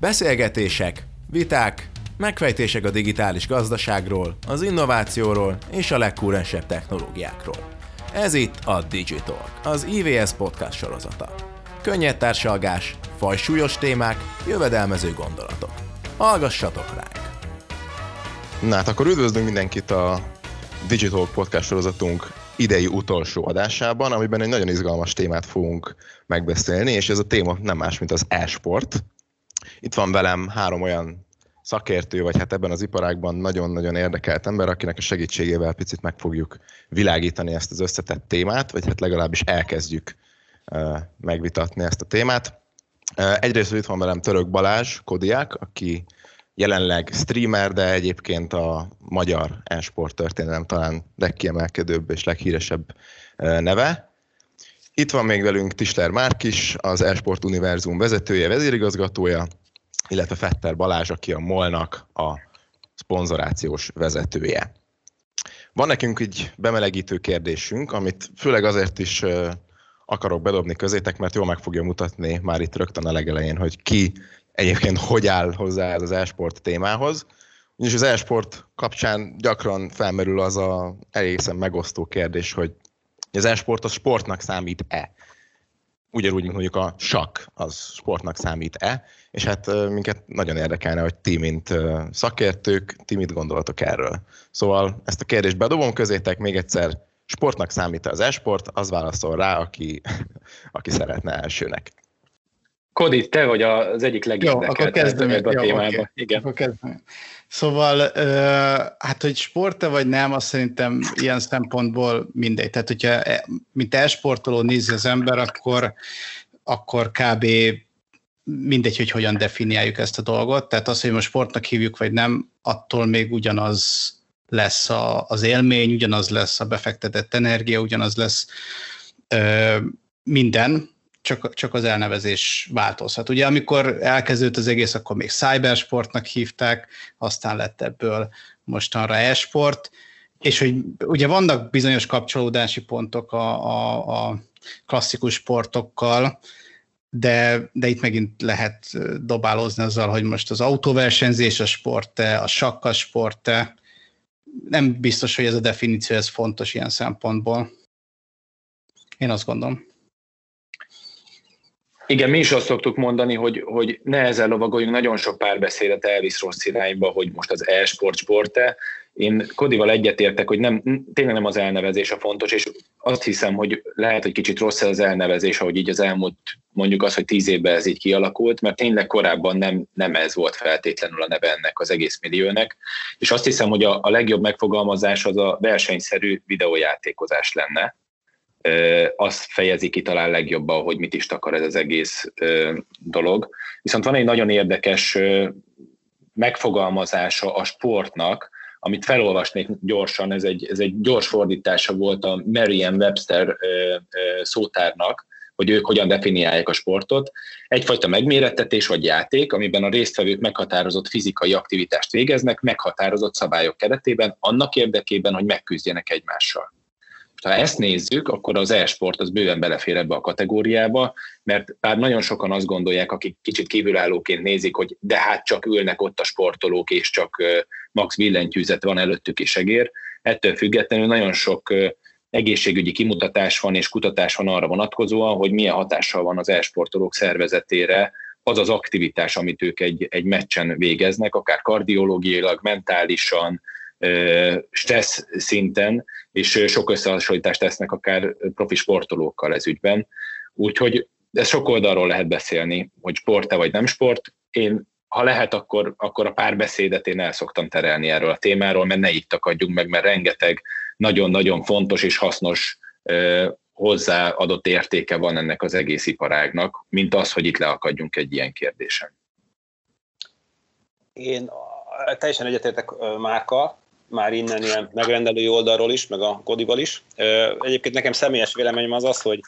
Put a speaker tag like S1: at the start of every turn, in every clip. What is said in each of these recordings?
S1: Beszélgetések, viták, megfejtések a digitális gazdaságról, az innovációról és a legkúrensebb technológiákról. Ez itt a Digital, az IVS podcast sorozata. Könnyed társalgás, fajsúlyos témák, jövedelmező gondolatok. Hallgassatok ránk!
S2: Na hát akkor üdvözlünk mindenkit a Digital podcast sorozatunk idei utolsó adásában, amiben egy nagyon izgalmas témát fogunk megbeszélni, és ez a téma nem más, mint az e-sport. Itt van velem három olyan szakértő, vagy hát ebben az iparágban nagyon-nagyon érdekelt ember, akinek a segítségével picit meg fogjuk világítani ezt az összetett témát, vagy hát legalábbis elkezdjük megvitatni ezt a témát. Egyrészt itt van velem Török Balázs, Kodiák, aki jelenleg streamer, de egyébként a magyar e-sport történelem talán legkiemelkedőbb és leghíresebb neve. Itt van még velünk Tisler Márk is, az e-sport univerzum vezetője, vezérigazgatója, illetve Fetter Balázs, aki a Molnak a szponzorációs vezetője. Van nekünk egy bemelegítő kérdésünk, amit főleg azért is akarok bedobni közétek, mert jól meg fogja mutatni már itt rögtön a legelején, hogy ki egyébként hogy áll hozzá ez az e-sport témához. Ugyanis az e-sport kapcsán gyakran felmerül az a egészen megosztó kérdés, hogy az e-sport az sportnak számít-e? Ugyanúgy, mint mondjuk a sakk az sportnak számít-e? És hát minket nagyon érdekelne, hogy ti, mint szakértők, ti mit gondolatok erről. Szóval ezt a kérdést bedobom közétek még egyszer, sportnak számít az e-sport, az válaszol rá, aki, aki szeretne elsőnek.
S3: Kodi, te vagy az egyik legérdekeltebb ebben a témában. Okay.
S4: Igen. Akkor kezdem. Szóval, hát, hogy sport-e vagy nem, azt szerintem ilyen szempontból mindegy. Tehát, hogyha e, mint e-sportoló nézi az ember, akkor, akkor kb mindegy, hogy hogyan definiáljuk ezt a dolgot. Tehát az, hogy most sportnak hívjuk, vagy nem, attól még ugyanaz lesz a, az élmény, ugyanaz lesz a befektetett energia, ugyanaz lesz ö, minden, csak, csak az elnevezés változhat. Ugye amikor elkezdődött az egész, akkor még cybersportnak hívták, aztán lett ebből mostanra e-sport, és hogy ugye vannak bizonyos kapcsolódási pontok a, a, a klasszikus sportokkal, de, de itt megint lehet dobálózni azzal, hogy most az autóversenyzés a sport-e, a sakk sport-e. Nem biztos, hogy ez a definíció ez fontos ilyen szempontból. Én azt gondolom.
S3: Igen, mi is azt szoktuk mondani, hogy, hogy ne ezzel lovagoljunk, nagyon sok párbeszédet elvisz rossz irányba, hogy most az e-sport sport-e. Én Kodival egyetértek, hogy nem, tényleg nem az elnevezés a fontos, és azt hiszem, hogy lehet, hogy kicsit rossz az elnevezés, ahogy így az elmúlt mondjuk az, hogy tíz évben ez így kialakult, mert tényleg korábban nem, nem ez volt feltétlenül a neve ennek az egész milliónek, és azt hiszem, hogy a, a legjobb megfogalmazás az a versenyszerű videójátékozás lenne, az fejezi ki talán legjobban, hogy mit is takar ez az egész dolog. Viszont van egy nagyon érdekes megfogalmazása a sportnak, amit felolvasnék gyorsan, ez egy, ez egy gyors fordítása volt a Merriam-Webster szótárnak, hogy ők hogyan definiálják a sportot. Egyfajta megmérettetés vagy játék, amiben a résztvevők meghatározott fizikai aktivitást végeznek, meghatározott szabályok keretében, annak érdekében, hogy megküzdjenek egymással. Ha ezt nézzük, akkor az e-sport az bőven belefér ebbe a kategóriába, mert bár nagyon sokan azt gondolják, akik kicsit kívülállóként nézik, hogy de hát csak ülnek ott a sportolók, és csak max billentyűzet van előttük és egér. Ettől függetlenül nagyon sok egészségügyi kimutatás van és kutatás van arra vonatkozóan, hogy milyen hatással van az e-sportolók szervezetére az az aktivitás, amit ők egy, egy meccsen végeznek, akár kardiológiailag, mentálisan, stressz szinten, és sok összehasonlítást tesznek akár profi sportolókkal ez ügyben. Úgyhogy ez sok oldalról lehet beszélni, hogy sport-e vagy nem sport. Én, ha lehet, akkor, akkor a párbeszédet én el szoktam terelni erről a témáról, mert ne itt takadjunk meg, mert rengeteg nagyon-nagyon fontos és hasznos hozzáadott értéke van ennek az egész iparágnak, mint az, hogy itt leakadjunk egy ilyen kérdésen.
S5: Én teljesen egyetértek Márka, már innen ilyen megrendelői oldalról is, meg a kodival is. Egyébként nekem személyes véleményem az az, hogy,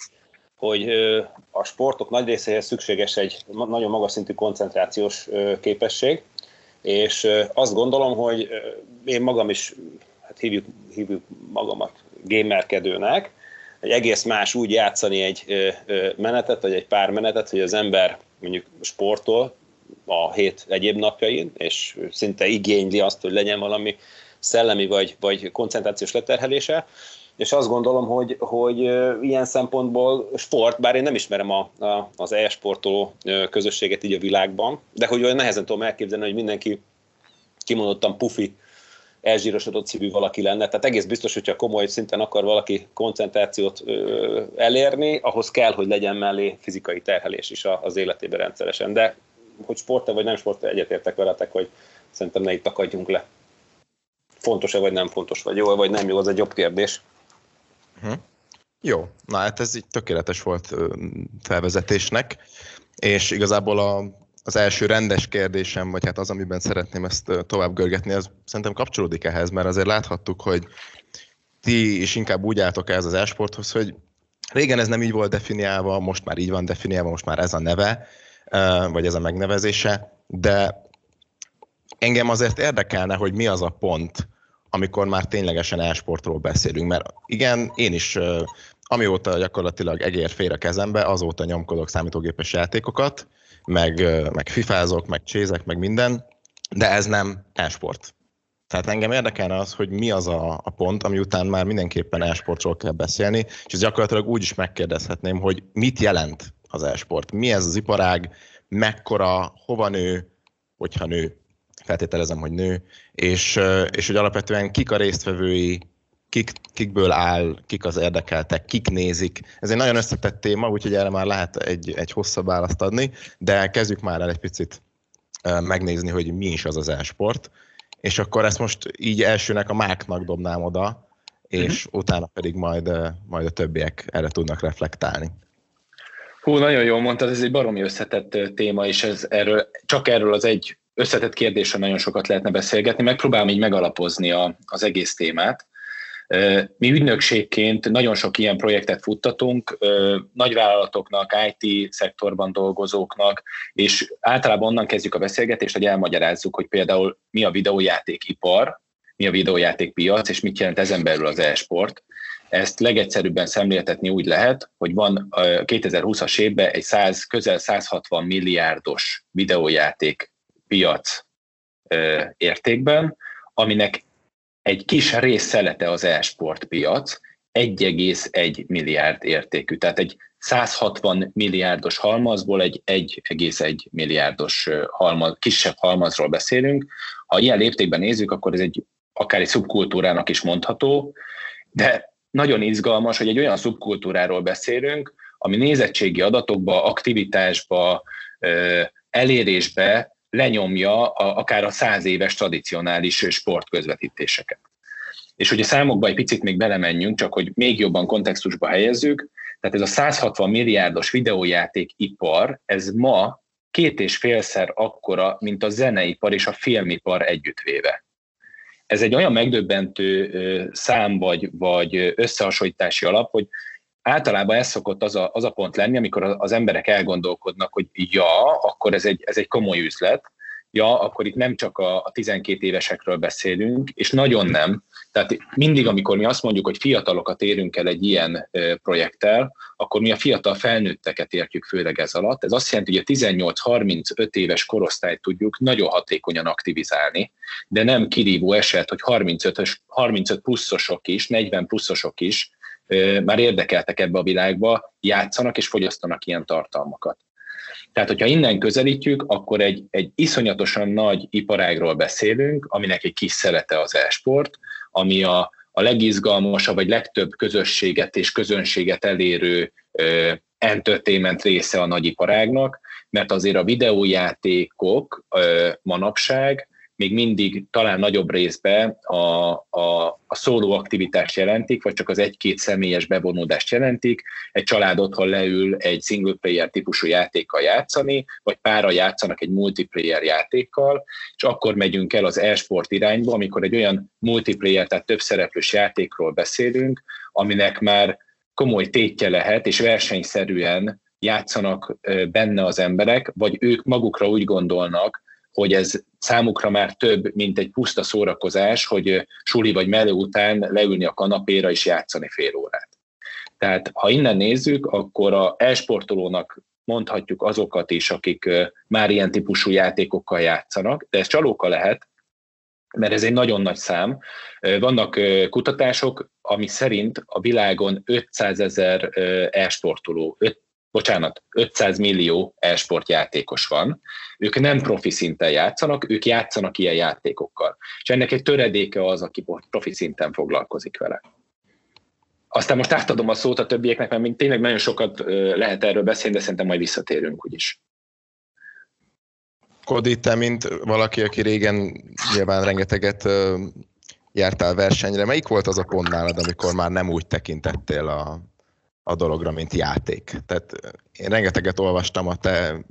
S5: hogy a sportok nagy részéhez szükséges egy nagyon magas szintű koncentrációs képesség, és azt gondolom, hogy én magam is, hát hívjuk, hívjuk magamat gamerkedőnek, hogy egész más úgy játszani egy menetet, vagy egy pár menetet, hogy az ember mondjuk sportol, a hét egyéb napjain, és szinte igényli azt, hogy legyen valami szellemi vagy, vagy koncentrációs leterhelése, és azt gondolom, hogy, hogy ilyen szempontból sport, bár én nem ismerem a, a, az e-sportoló közösséget így a világban, de hogy olyan nehezen tudom elképzelni, hogy mindenki kimondottan pufi, elzsírosodott szívű valaki lenne. Tehát egész biztos, hogyha komoly szinten akar valaki koncentrációt ö, elérni, ahhoz kell, hogy legyen mellé fizikai terhelés is az életében rendszeresen. De hogy sport vagy nem sport, egyetértek veletek, hogy szerintem ne itt akadjunk le. Fontos-e vagy nem fontos, vagy jó vagy nem jó, az egy jobb kérdés.
S2: Hm. Jó, na hát ez így tökéletes volt felvezetésnek, és igazából a, az első rendes kérdésem, vagy hát az, amiben szeretném ezt tovább görgetni, az szerintem kapcsolódik ehhez, mert azért láthattuk, hogy ti is inkább úgy álltok ez az esporthoz, hogy régen ez nem így volt definiálva, most már így van definiálva, most már ez a neve, vagy ez a megnevezése, de engem azért érdekelne, hogy mi az a pont, amikor már ténylegesen e-sportról beszélünk, mert igen, én is amióta gyakorlatilag egér fér a kezembe, azóta nyomkodok számítógépes játékokat, meg, meg fifázok, meg csézek, meg minden, de ez nem e-sport. Tehát engem érdekelne az, hogy mi az a, a pont, ami után már mindenképpen e-sportról kell beszélni, és ez gyakorlatilag úgy is megkérdezhetném, hogy mit jelent az e-sport, mi ez az iparág, mekkora, hova nő, hogyha nő, feltételezem, hogy nő, és, és hogy alapvetően kik a résztvevői, kik, kikből áll, kik az érdekeltek, kik nézik. Ez egy nagyon összetett téma, úgyhogy erre már lehet egy, egy hosszabb választ adni, de kezdjük már el egy picit megnézni, hogy mi is az az e-sport. És akkor ezt most így elsőnek a máknak dobnám oda, és uh-huh. utána pedig majd, majd a többiek erre tudnak reflektálni.
S3: Hú, nagyon jól mondtad, ez egy baromi összetett téma, és ez erről, csak erről az egy összetett kérdésről nagyon sokat lehetne beszélgetni. Megpróbálom így megalapozni a, az egész témát. Mi ügynökségként nagyon sok ilyen projektet futtatunk, nagyvállalatoknak, IT szektorban dolgozóknak, és általában onnan kezdjük a beszélgetést, hogy elmagyarázzuk, hogy például mi a videójátékipar, mi a videójátékpiac, és mit jelent ezen belül az e-sport. Ezt legegyszerűbben szemléltetni úgy lehet, hogy van 2020-as évben egy 100, közel 160 milliárdos videójáték piac értékben, aminek egy kis részszelete az e-sport piac, 1,1 milliárd értékű. Tehát egy 160 milliárdos halmazból egy 1,1 milliárdos halmaz, kisebb halmazról beszélünk. Ha ilyen léptékben nézzük, akkor ez egy akár egy szubkultúrának is mondható, de nagyon izgalmas, hogy egy olyan szubkultúráról beszélünk, ami nézettségi adatokba, aktivitásba, elérésbe lenyomja a, akár a száz éves tradicionális sportközvetítéseket. És hogy a számokba egy picit még belemenjünk, csak hogy még jobban kontextusba helyezzük, tehát ez a 160 milliárdos videójáték ipar, ez ma két és félszer akkora, mint a zeneipar és a filmipar együttvéve. Ez egy olyan megdöbbentő szám vagy, vagy összehasonlítási alap, hogy általában ez szokott az a, az a pont lenni, amikor az emberek elgondolkodnak, hogy ja, akkor ez egy, ez egy komoly üzlet, ja, akkor itt nem csak a, a 12 évesekről beszélünk, és nagyon nem. Tehát mindig, amikor mi azt mondjuk, hogy fiatalokat érünk el egy ilyen projekttel, akkor mi a fiatal felnőtteket értjük főleg ez alatt. Ez azt jelenti, hogy a 18-35 éves korosztályt tudjuk nagyon hatékonyan aktivizálni, de nem kirívó eset, hogy 35, 35 pluszosok is, 40 pluszosok is már érdekeltek ebbe a világba, játszanak és fogyasztanak ilyen tartalmakat. Tehát, hogyha innen közelítjük, akkor egy, egy iszonyatosan nagy iparágról beszélünk, aminek egy kis szerete az e-sport, ami a, a legizgalmasabb, vagy legtöbb közösséget és közönséget elérő ö, entertainment része a nagyiparágnak, mert azért a videójátékok ö, manapság még mindig talán nagyobb részben a, a, a szóló aktivitást jelentik, vagy csak az egy-két személyes bevonódást jelentik. Egy család otthon leül egy single player típusú játékkal játszani, vagy pára játszanak egy multiplayer játékkal, és akkor megyünk el az e-sport irányba, amikor egy olyan multiplayer, tehát több szereplős játékról beszélünk, aminek már komoly tétje lehet, és versenyszerűen játszanak benne az emberek, vagy ők magukra úgy gondolnak, hogy ez számukra már több, mint egy puszta szórakozás, hogy suli vagy melő után leülni a kanapéra és játszani fél órát. Tehát ha innen nézzük, akkor a e-sportolónak mondhatjuk azokat is, akik már ilyen típusú játékokkal játszanak, de ez csalóka lehet, mert ez egy nagyon nagy szám. Vannak kutatások, ami szerint a világon 500 ezer e-sportoló, bocsánat, 500 millió e-sport játékos van. Ők nem profi szinten játszanak, ők játszanak ilyen játékokkal. És ennek egy töredéke az, aki profi szinten foglalkozik vele. Aztán most átadom a szót a többieknek, mert még tényleg nagyon sokat lehet erről beszélni, de szerintem majd visszatérünk úgyis.
S2: Kodi, te, mint valaki, aki régen nyilván rengeteget jártál versenyre, melyik volt az a pont nálad, amikor már nem úgy tekintettél a, a dologra, mint játék? Tehát én rengeteget olvastam a te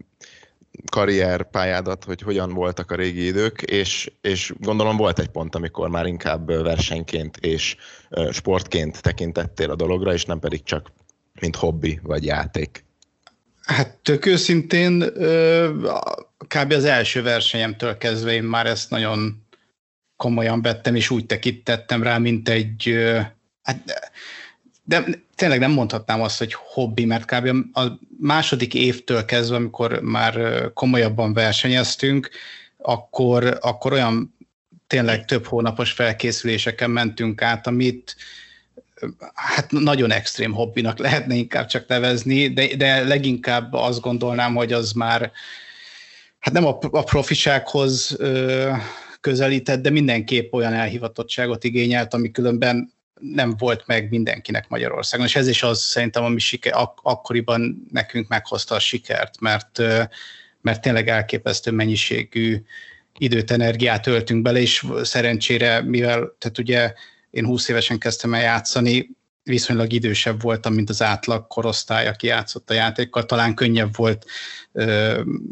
S2: karrierpályádat, hogy hogyan voltak a régi idők, és, és gondolom volt egy pont, amikor már inkább versenyként és sportként tekintettél a dologra, és nem pedig csak mint hobbi vagy játék.
S4: Hát tök őszintén, kb. az első versenyemtől kezdve én már ezt nagyon komolyan vettem, és úgy tekintettem rá, mint egy, hát, de tényleg nem mondhatnám azt, hogy hobbi, mert kb. a második évtől kezdve, amikor már komolyabban versenyeztünk, akkor, akkor olyan tényleg több hónapos felkészüléseken mentünk át, amit hát nagyon extrém hobbinak lehetne inkább csak nevezni, de, de leginkább azt gondolnám, hogy az már hát nem a, a profisághoz ö, közelített, de mindenképp olyan elhivatottságot igényelt, ami különben nem volt meg mindenkinek Magyarországon, és ez is az szerintem, ami siker, ak- akkoriban nekünk meghozta a sikert, mert, mert tényleg elképesztő mennyiségű időt, energiát öltünk bele, és szerencsére, mivel, tehát ugye én 20 évesen kezdtem el játszani, viszonylag idősebb voltam, mint az átlag korosztály, aki játszott a játékkal, talán könnyebb volt,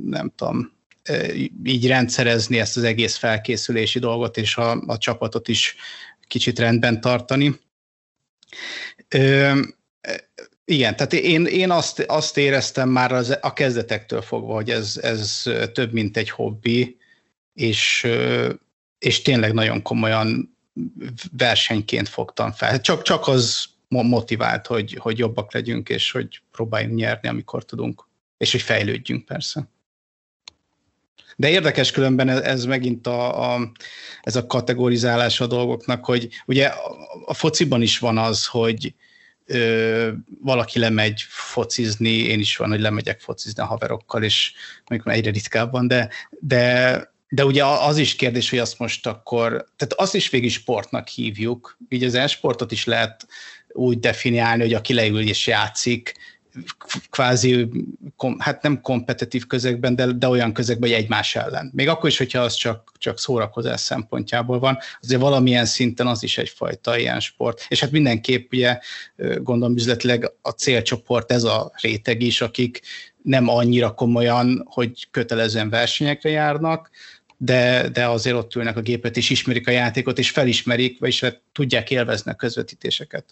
S4: nem tudom, így rendszerezni ezt az egész felkészülési dolgot, és a, a csapatot is kicsit rendben tartani. Ö, igen, tehát én, én azt, azt éreztem már az, a kezdetektől fogva, hogy ez, ez több, mint egy hobbi, és, és tényleg nagyon komolyan versenyként fogtam fel. Csak, csak az motivált, hogy, hogy jobbak legyünk, és hogy próbáljunk nyerni, amikor tudunk, és hogy fejlődjünk persze. De érdekes különben ez, megint a, a, ez a kategorizálás a dolgoknak, hogy ugye a fociban is van az, hogy ö, valaki lemegy focizni, én is van, hogy lemegyek focizni a haverokkal, és mondjuk egyre ritkábban, de, de de ugye az is kérdés, hogy azt most akkor, tehát azt is végig sportnak hívjuk, így az e-sportot is lehet úgy definiálni, hogy aki leül és játszik, kvázi, kom, hát nem kompetitív közegben, de, de olyan közegben, hogy egymás ellen. Még akkor is, hogyha az csak, csak szórakozás szempontjából van, azért valamilyen szinten az is egyfajta ilyen sport. És hát mindenképp ugye gondolom üzletileg a célcsoport ez a réteg is, akik nem annyira komolyan, hogy kötelezően versenyekre járnak, de, de azért ott ülnek a gépet, és ismerik a játékot, és felismerik, vagyis hát tudják élvezni a közvetítéseket.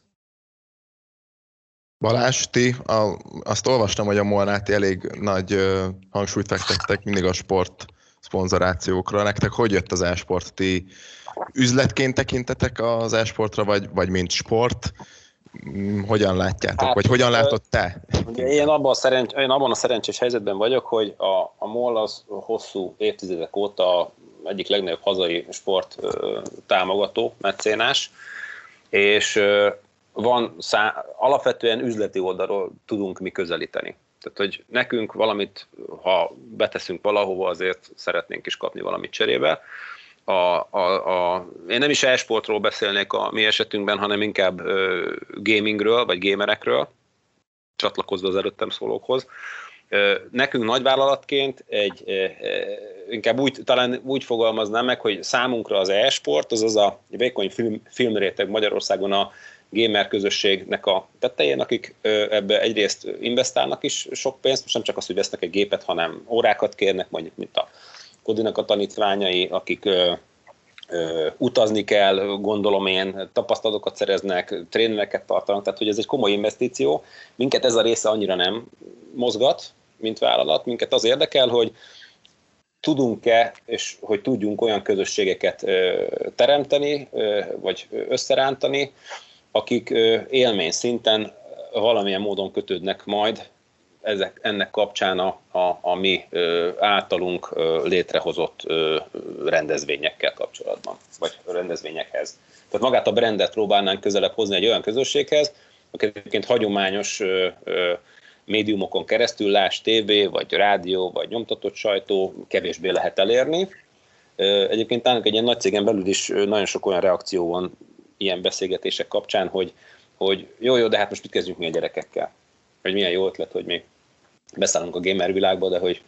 S2: Balázs, ti, a, azt olvastam, hogy a Molnáti elég nagy ö, hangsúlyt fektettek mindig a sport szponzorációkra. Nektek hogy jött az e-sport? Ti üzletként tekintetek az e-sportra, vagy, vagy mint sport? Mm, hogyan látjátok, hát, vagy hogyan látod te?
S5: Ugye én, abban a szerencs, én abban a szerencsés helyzetben vagyok, hogy a, a MOL az hosszú évtizedek óta egyik legnagyobb hazai sport támogató, mecénás, és van szá- alapvetően üzleti oldalról tudunk mi közelíteni. Tehát, hogy nekünk valamit, ha beteszünk valahova, azért szeretnénk is kapni valamit cserébe. A, a, a, én nem is e-sportról beszélnék a mi esetünkben, hanem inkább ö, gamingről, vagy gamerekről, csatlakozva az előttem szólókhoz. Ö, nekünk nagyvállalatként egy, ö, inkább úgy, talán úgy fogalmaznám meg, hogy számunkra az e-sport, azaz a vékony film, filmréteg Magyarországon a gamer közösségnek a tettején, akik ebbe egyrészt investálnak is sok pénzt, most nem csak az, hogy vesznek egy gépet, hanem órákat kérnek, mondjuk, mint a Kodinak a tanítványai, akik utazni kell, gondolom én, tapasztalatokat szereznek, trénereket tartanak, tehát hogy ez egy komoly investíció. Minket ez a része annyira nem mozgat, mint vállalat, minket az érdekel, hogy tudunk-e, és hogy tudjunk olyan közösségeket teremteni, vagy összerántani, akik élmény szinten valamilyen módon kötődnek majd ezek, ennek kapcsán a, a, a mi általunk létrehozott rendezvényekkel kapcsolatban, vagy rendezvényekhez. Tehát magát a brandet próbálnánk közelebb hozni egy olyan közösséghez, aki egyébként hagyományos médiumokon keresztül, láss tévé, vagy rádió, vagy nyomtatott sajtó, kevésbé lehet elérni. Egyébként talán egy ilyen nagy cégen belül is nagyon sok olyan reakció van ilyen beszélgetések kapcsán, hogy, hogy jó, jó, de hát most mit kezdjünk mi a gyerekekkel? Hogy milyen jó ötlet, hogy mi beszállunk a gamer világba, de hogy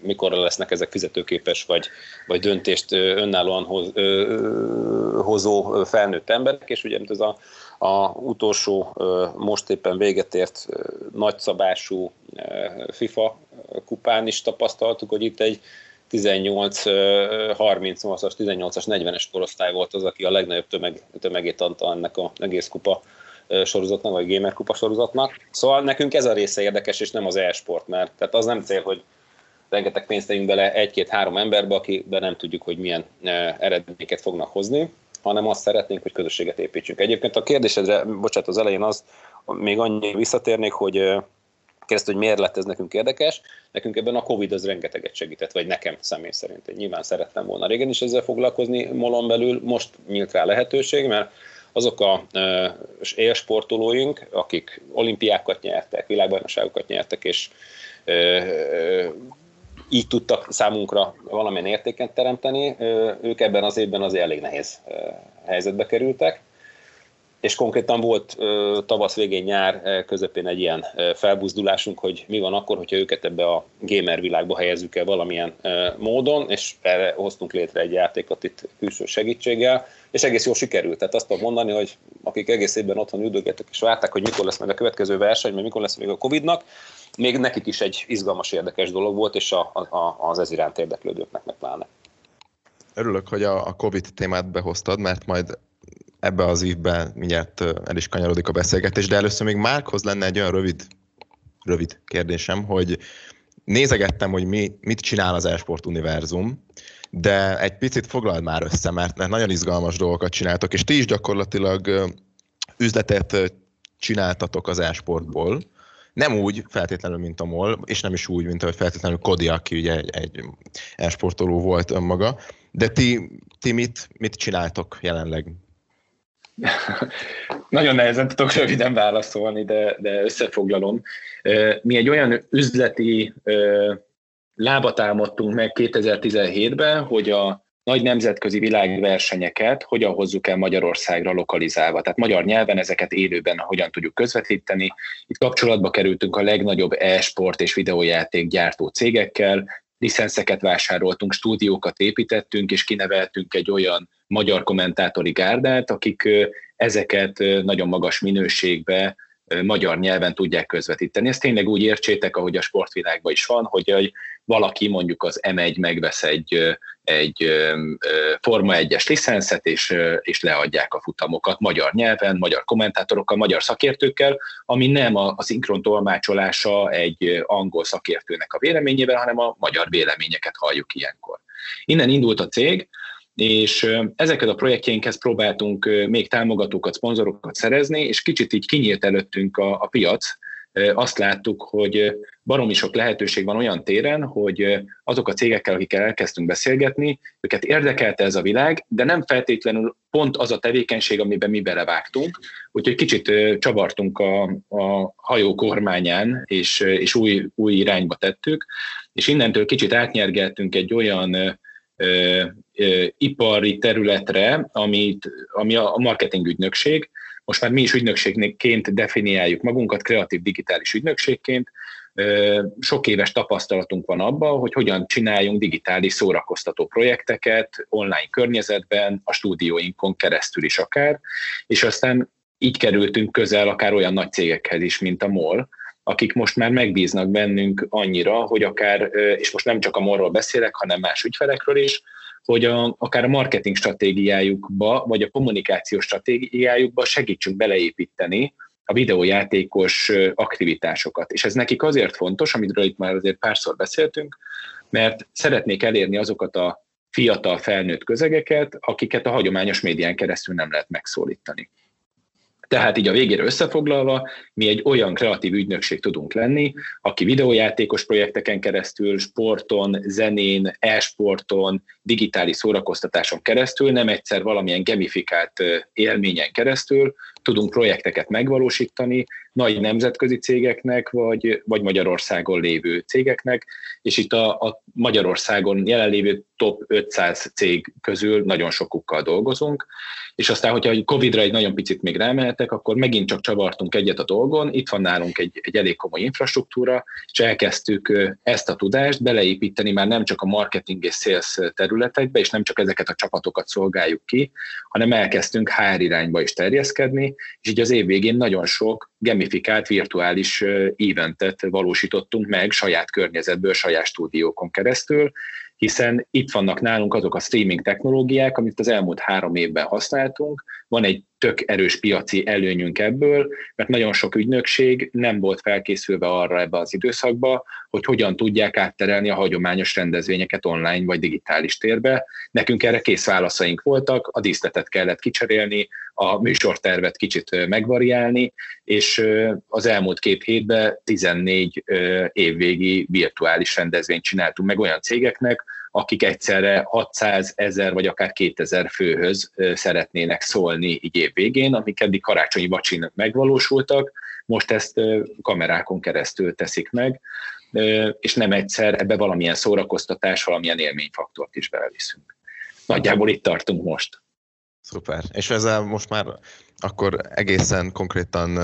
S5: mikor lesznek ezek fizetőképes, vagy, vagy döntést önállóan hoz, ö, hozó felnőtt emberek, és ugye ez a, a utolsó, most éppen véget ért nagyszabású FIFA kupán is tapasztaltuk, hogy itt egy 18, 38-as, 18-as, 40-es korosztály volt az, aki a legnagyobb tömeg, tömegét adta ennek a egész kupa sorozatnak, vagy gamer kupa sorozatnak. Szóval nekünk ez a része érdekes, és nem az e-sport, mert tehát az nem cél, hogy rengeteg pénzt tegyünk bele egy-két-három emberbe, akiben nem tudjuk, hogy milyen eredményeket fognak hozni, hanem azt szeretnénk, hogy közösséget építsünk. Egyébként a kérdésedre, bocsánat, az elején az, még annyi visszatérnék, hogy kezd, hogy miért lett ez nekünk érdekes. Nekünk ebben a Covid az rengeteget segített, vagy nekem személy szerint. Én nyilván szerettem volna régen is ezzel foglalkozni molon belül, most nyílt rá lehetőség, mert azok a élsportolóink, akik olimpiákat nyertek, világbajnokságokat nyertek, és így tudtak számunkra valamilyen értéket teremteni, ők ebben az évben azért elég nehéz helyzetbe kerültek, és konkrétan volt tavasz végén, nyár közepén egy ilyen felbuzdulásunk, hogy mi van akkor, hogyha őket ebbe a gamer világba helyezzük el valamilyen módon, és erre hoztunk létre egy játékot itt külső segítséggel, és egész jól sikerült. Tehát azt tudom mondani, hogy akik egész évben otthon üldögettek és várták, hogy mikor lesz meg a következő verseny, vagy mikor lesz még a Covid-nak, még nekik is egy izgalmas, érdekes dolog volt, és a, a, az ez iránt érdeklődőknek meg pláne.
S2: Örülök, hogy a, a Covid témát behoztad, mert majd ebbe az évben mindjárt el is kanyarodik a beszélgetés, de először még Márkhoz lenne egy olyan rövid, rövid kérdésem, hogy nézegettem, hogy mi, mit csinál az Esport Univerzum, de egy picit foglald már össze, mert, nagyon izgalmas dolgokat csináltok, és ti is gyakorlatilag üzletet csináltatok az esportból, nem úgy feltétlenül, mint a MOL, és nem is úgy, mint ahogy feltétlenül Kodi, aki ugye egy, egy esportoló volt önmaga, de ti, ti mit, mit csináltok jelenleg?
S3: Nagyon nehezen tudok röviden válaszolni, de, de összefoglalom. Mi egy olyan üzleti lábat álmodtunk meg 2017-ben, hogy a nagy nemzetközi világversenyeket hogyan hozzuk el Magyarországra lokalizálva. Tehát magyar nyelven ezeket élőben hogyan tudjuk közvetíteni. Itt kapcsolatba kerültünk a legnagyobb e-sport és videójáték gyártó cégekkel, licenszeket vásároltunk, stúdiókat építettünk, és kineveltünk egy olyan magyar kommentátori gárdát, akik ezeket nagyon magas minőségbe magyar nyelven tudják közvetíteni. Ezt tényleg úgy értsétek, ahogy a sportvilágban is van, hogy valaki mondjuk az M1 megvesz egy, egy Forma 1-es licenszet, és, és leadják a futamokat magyar nyelven, magyar kommentátorokkal, magyar szakértőkkel, ami nem a, a szinkron tolmácsolása egy angol szakértőnek a véleményével, hanem a magyar véleményeket halljuk ilyenkor. Innen indult a cég, és ezeket a projektjeinkhez próbáltunk még támogatókat, szponzorokat szerezni, és kicsit így kinyílt előttünk a, a piac, azt láttuk, hogy baromi sok lehetőség van olyan téren, hogy azok a cégekkel, akikkel elkezdtünk beszélgetni, őket érdekelte ez a világ, de nem feltétlenül pont az a tevékenység, amiben mi belevágtunk, úgyhogy kicsit csavartunk a, a hajó kormányán, és, és új, új irányba tettük, és innentől kicsit átnyergeltünk egy olyan ipari területre, amit, ami a marketing ügynökség. Most már mi is ügynökségként definiáljuk magunkat, kreatív digitális ügynökségként. Sok éves tapasztalatunk van abban, hogy hogyan csináljunk digitális szórakoztató projekteket online környezetben, a stúdióinkon keresztül is akár, és aztán így kerültünk közel akár olyan nagy cégekhez is, mint a MOL, akik most már megbíznak bennünk annyira, hogy akár, és most nem csak a morról beszélek, hanem más ügyfelekről is, hogy a, akár a marketing stratégiájukba, vagy a kommunikációs stratégiájukba segítsünk beleépíteni a videójátékos aktivitásokat. És ez nekik azért fontos, amiről itt már azért párszor beszéltünk, mert szeretnék elérni azokat a fiatal felnőtt közegeket, akiket a hagyományos médián keresztül nem lehet megszólítani. Tehát így a végére összefoglalva, mi egy olyan kreatív ügynökség tudunk lenni, aki videójátékos projekteken keresztül, sporton, zenén, e-sporton, digitális szórakoztatáson keresztül, nem egyszer valamilyen gamifikált élményen keresztül tudunk projekteket megvalósítani nagy nemzetközi cégeknek, vagy, vagy Magyarországon lévő cégeknek, és itt a, a Magyarországon jelenlévő top 500 cég közül nagyon sokukkal dolgozunk, és aztán, hogyha a Covid-ra egy nagyon picit még rámehetek, akkor megint csak csavartunk egyet a dolgon, itt van nálunk egy, egy elég komoly infrastruktúra, és elkezdtük ezt a tudást beleépíteni már nem csak a marketing és sales területekbe, és nem csak ezeket a csapatokat szolgáljuk ki, hanem elkezdtünk HR irányba is terjeszkedni, és így az év végén nagyon sok gamifikált virtuális eventet valósítottunk meg saját környezetből, saját stúdiókon keresztül, hiszen itt vannak nálunk azok a streaming technológiák, amit az elmúlt három évben használtunk. Van egy tök erős piaci előnyünk ebből, mert nagyon sok ügynökség nem volt felkészülve arra ebbe az időszakba, hogy hogyan tudják átterelni a hagyományos rendezvényeket online vagy digitális térbe. Nekünk erre kész válaszaink voltak, a díszletet kellett kicserélni, a műsortervet kicsit megvariálni, és az elmúlt két hétben 14 évvégi virtuális rendezvényt csináltunk meg olyan cégeknek, akik egyszerre 600 ezer vagy akár 2000 főhöz szeretnének szólni így év végén, amik eddig karácsonyi vacsin megvalósultak, most ezt kamerákon keresztül teszik meg, és nem egyszer ebbe valamilyen szórakoztatás, valamilyen élményfaktort is beleviszünk. Nagyjából itt tartunk most.
S2: Szuper. És ezzel most már akkor egészen konkrétan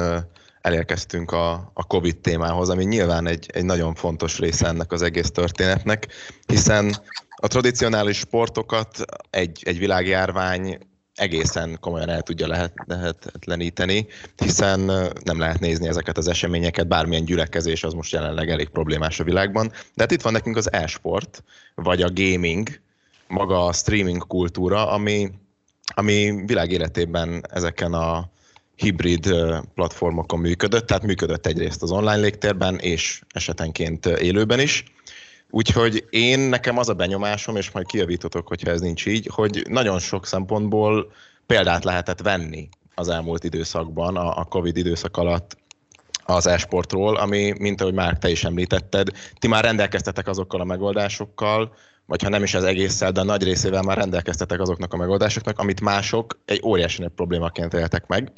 S2: elérkeztünk a, a COVID témához, ami nyilván egy, egy nagyon fontos része ennek az egész történetnek, hiszen a tradicionális sportokat egy, egy világjárvány egészen komolyan el tudja lehet, lehetetleníteni, hiszen nem lehet nézni ezeket az eseményeket, bármilyen gyülekezés az most jelenleg elég problémás a világban. De hát itt van nekünk az e-sport, vagy a gaming, maga a streaming kultúra, ami, ami világ életében ezeken a hibrid platformokon működött, tehát működött egyrészt az online légtérben, és esetenként élőben is. Úgyhogy én, nekem az a benyomásom, és majd kijavítotok, hogyha ez nincs így, hogy nagyon sok szempontból példát lehetett venni az elmúlt időszakban, a Covid időszak alatt az esportról, ami, mint ahogy már te is említetted, ti már rendelkeztetek azokkal a megoldásokkal, vagy ha nem is az egésszel, de a nagy részével már rendelkeztetek azoknak a megoldásoknak, amit mások egy óriási nagy problémaként éltek meg.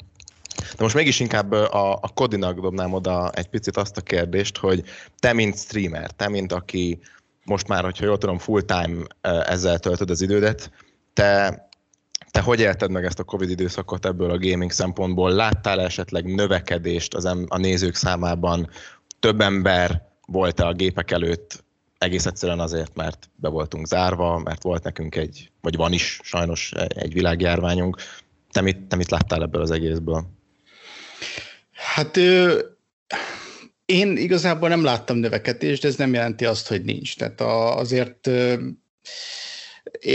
S2: De most mégis inkább a, a Kodinak dobnám oda egy picit azt a kérdést, hogy te, mint streamer, te, mint aki most már, hogyha jól tudom, full-time ezzel töltöd az idődet, te, te hogy élted meg ezt a Covid időszakot ebből a gaming szempontból? Láttál esetleg növekedést az em, a nézők számában? Több ember volt a gépek előtt egész egyszerűen azért, mert be voltunk zárva, mert volt nekünk egy, vagy van is sajnos egy világjárványunk. Te mit, te mit láttál ebből az egészből?
S4: Hát én igazából nem láttam növekedést, de ez nem jelenti azt, hogy nincs. Tehát azért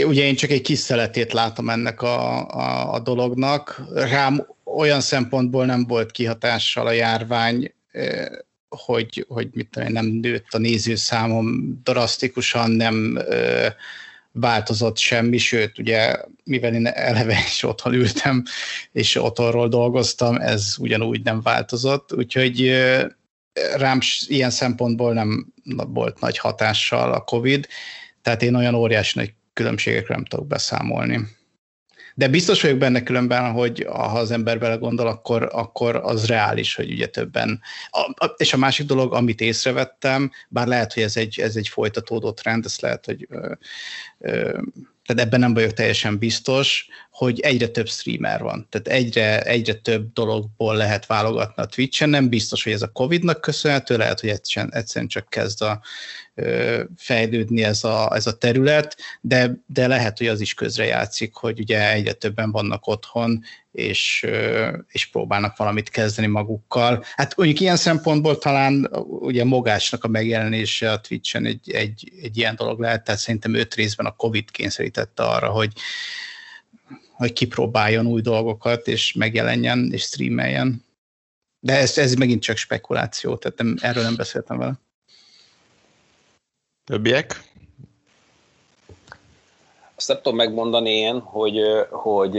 S4: ugye én csak egy kis szeletét látom ennek a, a, a dolognak. Rám olyan szempontból nem volt kihatással a járvány, hogy, hogy mit tudom, nem nőtt a nézőszámom drasztikusan, nem változott semmi, sőt, ugye, mivel én eleve is otthon ültem, és otthonról dolgoztam, ez ugyanúgy nem változott, úgyhogy rám ilyen szempontból nem volt nagy hatással a COVID, tehát én olyan óriási nagy különbségekre nem tudok beszámolni. De biztos vagyok benne különben, hogy ha az ember belegondol, akkor, akkor az reális, hogy ugye többen. A, a, és a másik dolog, amit észrevettem, bár lehet, hogy ez egy, ez egy folytatódó trend, ez lehet, hogy ö, ö, tehát ebben nem vagyok teljesen biztos, hogy egyre több streamer van. Tehát egyre, egyre több dologból lehet válogatni a Twitch-en. Nem biztos, hogy ez a Covid-nak köszönhető, lehet, hogy egyszerűen, egyszerűen csak kezd a, fejlődni ez a, ez a terület, de, de lehet, hogy az is közrejátszik, hogy ugye egyre többen vannak otthon, és, és próbálnak valamit kezdeni magukkal. Hát mondjuk ilyen szempontból talán ugye Mogásnak a megjelenése a Twitch-en egy, egy, egy ilyen dolog lehet, tehát szerintem öt részben a Covid kényszerítette arra, hogy, hogy kipróbáljon új dolgokat, és megjelenjen, és streameljen. De ez, ez megint csak spekuláció, tehát nem, erről nem beszéltem vele.
S2: Többiek?
S5: Azt nem tudom megmondani én, hogy, hogy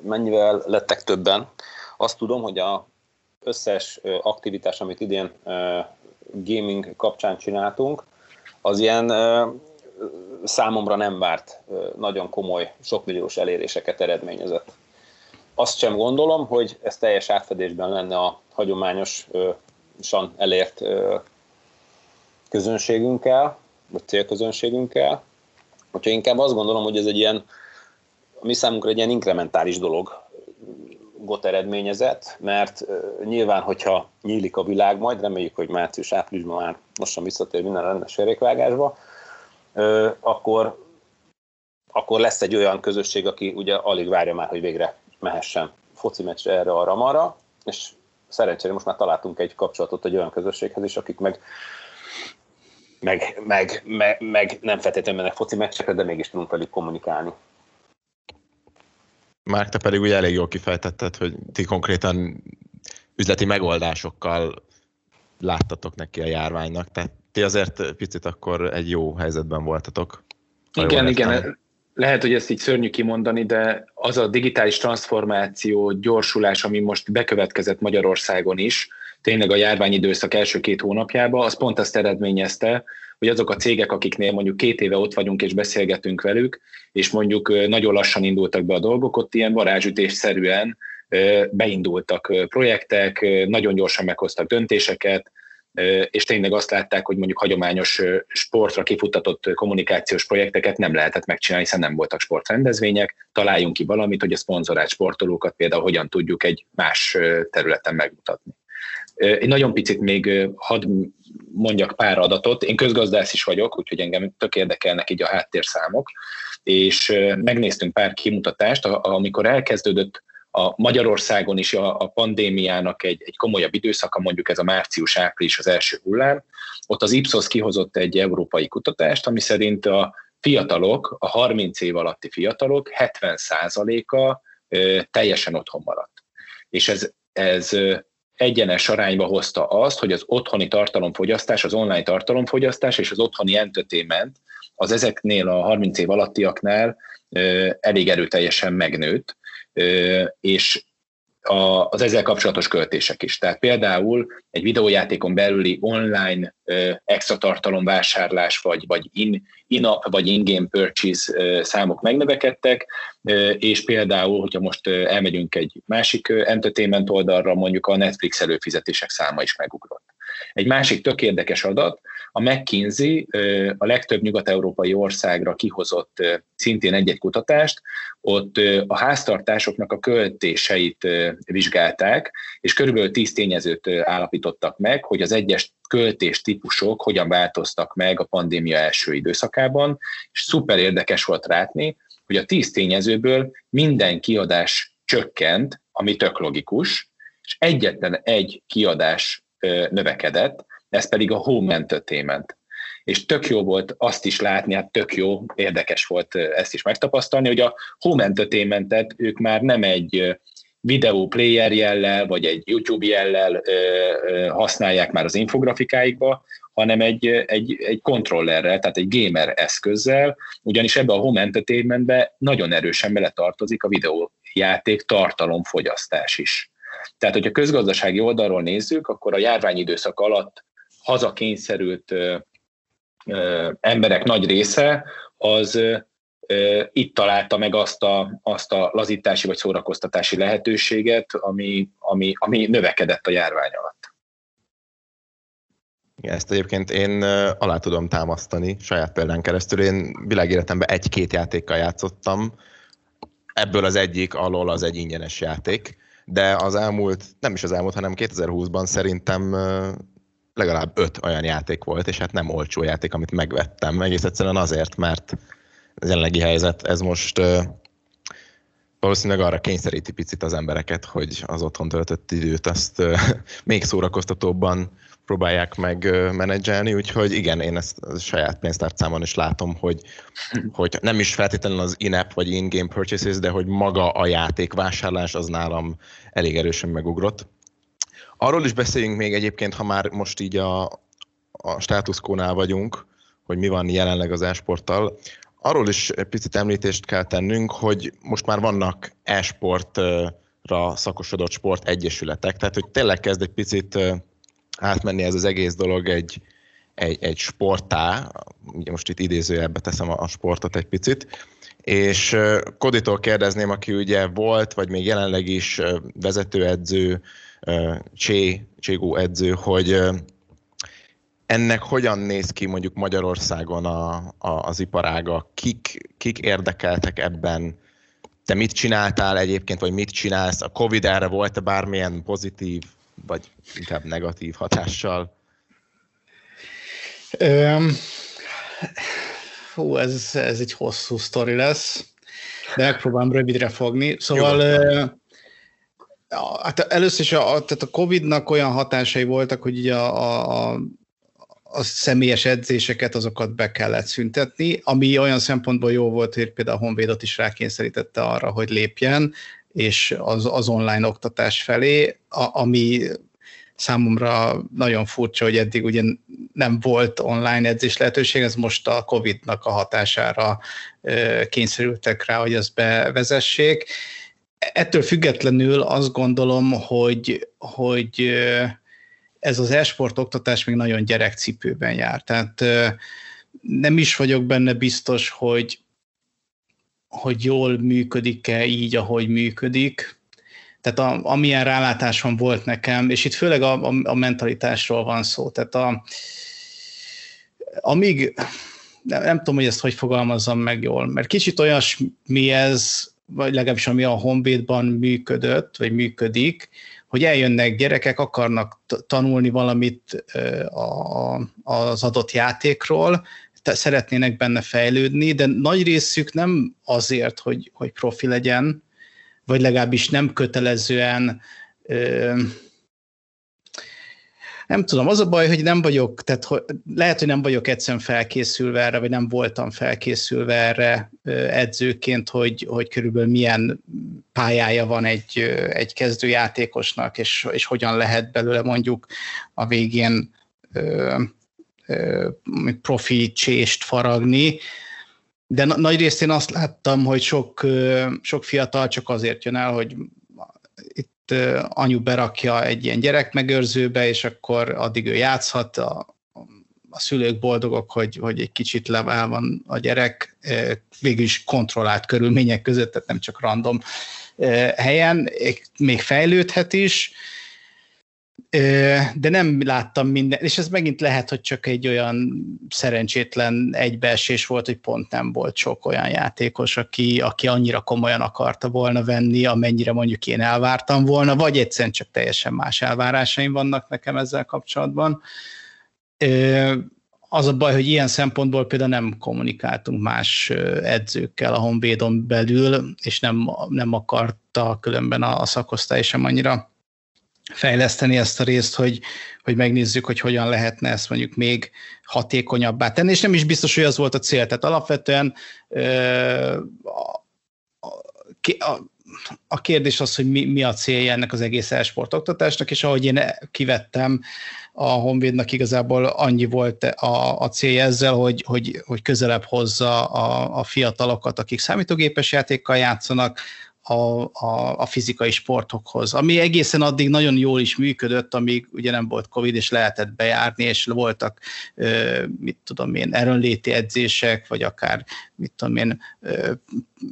S5: mennyivel lettek többen. Azt tudom, hogy a összes aktivitás, amit idén gaming kapcsán csináltunk, az ilyen számomra nem várt nagyon komoly, sokmilliós eléréseket eredményezett. Azt sem gondolom, hogy ez teljes átfedésben lenne a hagyományosan elért közönségünkkel, vagy célközönségünkkel. Hogyha inkább azt gondolom, hogy ez egy ilyen, a mi számunkra egy ilyen inkrementális dolog, got eredményezett, mert nyilván, hogyha nyílik a világ, majd reméljük, hogy március-áprilisban már lassan visszatér minden rendes érékvágásba, akkor, akkor lesz egy olyan közösség, aki ugye alig várja már, hogy végre mehessen foci meccsre erre, arra, marra, és szerencsére most már találtunk egy kapcsolatot egy olyan közösséghez is, akik meg meg, meg, meg, meg nem feltétlenül mennek foci meccsekre, de mégis tudunk velük kommunikálni.
S2: Márk, te pedig ugye elég jól kifejtetted, hogy ti konkrétan üzleti megoldásokkal láttatok neki a járványnak, tehát ti azért picit akkor egy jó helyzetben voltatok.
S3: Igen, igen, lehet, hogy ezt így szörnyű kimondani, de az a digitális transformáció, gyorsulás, ami most bekövetkezett Magyarországon is, tényleg a járványidőszak első két hónapjában, az pont azt eredményezte, hogy azok a cégek, akiknél mondjuk két éve ott vagyunk és beszélgetünk velük, és mondjuk nagyon lassan indultak be a dolgok, ott ilyen varázsütésszerűen beindultak projektek, nagyon gyorsan meghoztak döntéseket, és tényleg azt látták, hogy mondjuk hagyományos sportra kifutatott kommunikációs projekteket nem lehetett megcsinálni, hiszen nem voltak sportrendezvények. Találjunk ki valamit, hogy a szponzorált sportolókat például hogyan tudjuk egy más területen megmutatni. Egy nagyon picit még hadd mondjak pár adatot. Én közgazdász is vagyok, úgyhogy engem tök érdekelnek így a háttérszámok, és megnéztünk pár kimutatást, amikor elkezdődött a Magyarországon is a, a pandémiának egy, egy komolyabb időszaka, mondjuk ez a március-április az első hullám, ott az Ipsos kihozott egy európai kutatást, ami szerint a fiatalok, a 30 év alatti fiatalok 70%-a teljesen otthon maradt. És ez, ez egyenes arányba hozta azt, hogy az otthoni tartalomfogyasztás, az online tartalomfogyasztás és az otthoni entertainment az ezeknél a 30 év alattiaknál elég erőteljesen megnőtt, és az ezzel kapcsolatos költések is. Tehát például egy videójátékon belüli online extra tartalomvásárlás, vagy, vagy in, in-app, vagy in-game purchase számok megnövekedtek, és például, hogyha most elmegyünk egy másik entertainment oldalra, mondjuk a Netflix előfizetések száma is megugrott. Egy másik tök érdekes adat, a McKinsey a legtöbb nyugat-európai országra kihozott szintén egy-egy kutatást, ott a háztartásoknak a költéseit vizsgálták, és körülbelül tíz tényezőt állapítottak meg, hogy az egyes költés típusok hogyan változtak meg a pandémia első időszakában, és szuper érdekes volt látni, hogy a tíz tényezőből minden kiadás csökkent, ami tök logikus, és egyetlen egy kiadás növekedett, ez pedig a home entertainment. És tök jó volt azt is látni, hát tök jó, érdekes volt ezt is megtapasztalni, hogy a home entertainmentet ők már nem egy videó player jellel, vagy egy YouTube jellel használják már az infografikáikba, hanem egy, egy, egy kontrollerrel, tehát egy gamer eszközzel, ugyanis ebbe a home entertainmentbe nagyon erősen beletartozik a videójáték tartalomfogyasztás is. Tehát, hogyha közgazdasági oldalról nézzük, akkor a járványidőszak alatt hazakényszerült ö, ö, emberek nagy része az itt találta meg azt a, azt a lazítási vagy szórakoztatási lehetőséget, ami, ami, ami növekedett a járvány alatt.
S2: Ezt egyébként én alá tudom támasztani saját példán keresztül. Én világéletemben egy-két játékkal játszottam, ebből az egyik alól az egy ingyenes játék, de az elmúlt, nem is az elmúlt, hanem 2020-ban szerintem legalább öt olyan játék volt, és hát nem olcsó játék, amit megvettem. Egész egyszerűen azért, mert az jelenlegi helyzet, ez most valószínűleg arra kényszeríti picit az embereket, hogy az otthon töltött időt azt még szórakoztatóbban próbálják meg menedzselni, úgyhogy igen, én ezt a saját pénztárcámon is látom, hogy, hogy nem is feltétlenül az in-app vagy in-game purchases, de hogy maga a játékvásárlás az nálam elég erősen megugrott. Arról is beszéljünk még egyébként, ha már most így a, a státuszkónál vagyunk, hogy mi van jelenleg az esporttal. Arról is picit említést kell tennünk, hogy most már vannak esport ra szakosodott sport egyesületek, tehát hogy tényleg kezd egy picit átmenni ez az egész dolog egy, egy, egy sportá, most itt idézőjelbe teszem a sportot egy picit, és Koditól kérdezném, aki ugye volt, vagy még jelenleg is vezetőedző, Csé, Cségó edző, hogy ennek hogyan néz ki mondjuk Magyarországon a, a, az iparága, kik, kik érdekeltek ebben, te mit csináltál egyébként, vagy mit csinálsz, a Covid erre volt-e bármilyen pozitív, vagy inkább negatív hatással?
S4: Um, hú, ez, ez egy hosszú sztori lesz, de megpróbálom rövidre fogni. Szóval Jó, hát először is a, tehát a Covid-nak olyan hatásai voltak, hogy ugye a, a, a a személyes edzéseket, azokat be kellett szüntetni, ami olyan szempontból jó volt, hogy például a Honvédot is rákényszerítette arra, hogy lépjen, és az, az online oktatás felé, a, ami számomra nagyon furcsa, hogy eddig ugye nem volt online edzés lehetőség, ez most a Covid-nak a hatására kényszerültek rá, hogy ezt bevezessék. Ettől függetlenül azt gondolom, hogy, hogy ez az esport oktatás még nagyon gyerekcipőben jár. Tehát nem is vagyok benne biztos, hogy, hogy jól működik-e így, ahogy működik. Tehát a, amilyen rálátásom volt nekem, és itt főleg a, a, a mentalitásról van szó. Tehát a, amíg, nem, nem tudom, hogy ezt hogy fogalmazzam meg jól, mert kicsit olyasmi ez, vagy legalábbis ami a Honvédban működött, vagy működik, hogy eljönnek gyerekek, akarnak tanulni valamit az adott játékról, szeretnének benne fejlődni, de nagy részük nem azért, hogy, hogy profi legyen, vagy legalábbis nem kötelezően nem tudom, az a baj, hogy nem vagyok, tehát hogy lehet, hogy nem vagyok egyszerűen felkészülve erre, vagy nem voltam felkészülve erre edzőként, hogy, hogy körülbelül milyen pályája van egy, egy kezdőjátékosnak, és, és hogyan lehet belőle mondjuk a végén ö, profi csést faragni, de nagy részt én azt láttam, hogy sok, sok fiatal csak azért jön el, hogy anyu berakja egy ilyen gyerekmegőrzőbe, és akkor addig ő játszhat, a, a szülők boldogok, hogy, hogy egy kicsit level van a gyerek, végül is kontrollált körülmények között, tehát nem csak random helyen, még fejlődhet is, de nem láttam minden, és ez megint lehet, hogy csak egy olyan szerencsétlen egybeesés volt, hogy pont nem volt sok olyan játékos, aki, aki annyira komolyan akarta volna venni, amennyire mondjuk én elvártam volna, vagy egyszerűen csak teljesen más elvárásaim vannak nekem ezzel kapcsolatban. Az a baj, hogy ilyen szempontból például nem kommunikáltunk más edzőkkel a Honvédon belül, és nem, nem akarta különben a, szakosztály sem annyira fejleszteni ezt a részt, hogy, hogy megnézzük, hogy hogyan lehetne ezt mondjuk még hatékonyabbá tenni, és nem is biztos, hogy az volt a cél. Tehát alapvetően a, a, kérdés az, hogy mi, mi a célja ennek az egész elsportoktatásnak, és ahogy én kivettem, a Honvédnak igazából annyi volt a, a célja ezzel, hogy, hogy, hogy közelebb hozza a, a fiatalokat, akik számítógépes játékkal játszanak, a, a, a fizikai sportokhoz, ami egészen addig nagyon jól is működött, amíg ugye nem volt Covid, és lehetett bejárni, és voltak, mit tudom én, erőnléti edzések, vagy akár, mit tudom én,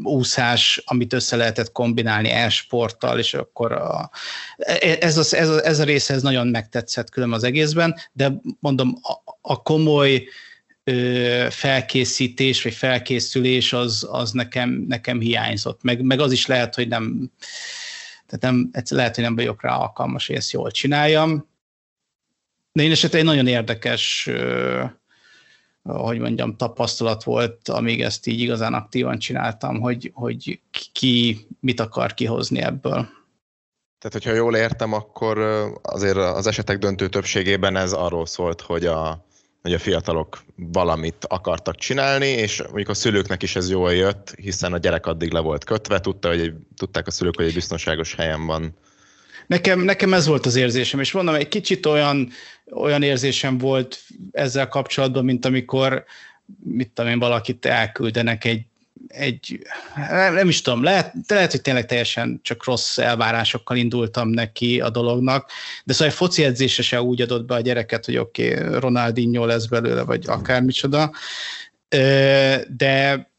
S4: úszás, amit össze lehetett kombinálni e-sporttal, és akkor a, ez, a, ez, a, ez a része ez nagyon megtetszett külön az egészben, de mondom, a, a komoly felkészítés vagy felkészülés az, az nekem, nekem hiányzott. Meg, meg az is lehet, hogy nem, tehát nem, lehet, hogy nem vagyok rá alkalmas, hogy ezt jól csináljam. De én esetleg egy nagyon érdekes, hogy mondjam, tapasztalat volt, amíg ezt így igazán aktívan csináltam, hogy, hogy ki mit akar kihozni ebből.
S2: Tehát, hogyha jól értem, akkor azért az esetek döntő többségében ez arról szólt, hogy a, hogy a fiatalok valamit akartak csinálni, és mondjuk a szülőknek is ez jól jött, hiszen a gyerek addig le volt kötve, tudta, hogy egy, tudták a szülők, hogy egy biztonságos helyen van.
S4: Nekem, nekem ez volt az érzésem, és mondom, egy kicsit olyan, olyan érzésem volt ezzel kapcsolatban, mint amikor mit tudom én, valakit elküldenek egy egy, nem is tudom, lehet, lehet, hogy tényleg teljesen csak rossz elvárásokkal indultam neki a dolognak, de szóval egy foci edzése se úgy adott be a gyereket, hogy oké, okay, Ronaldinho lesz belőle, vagy akármicsoda, de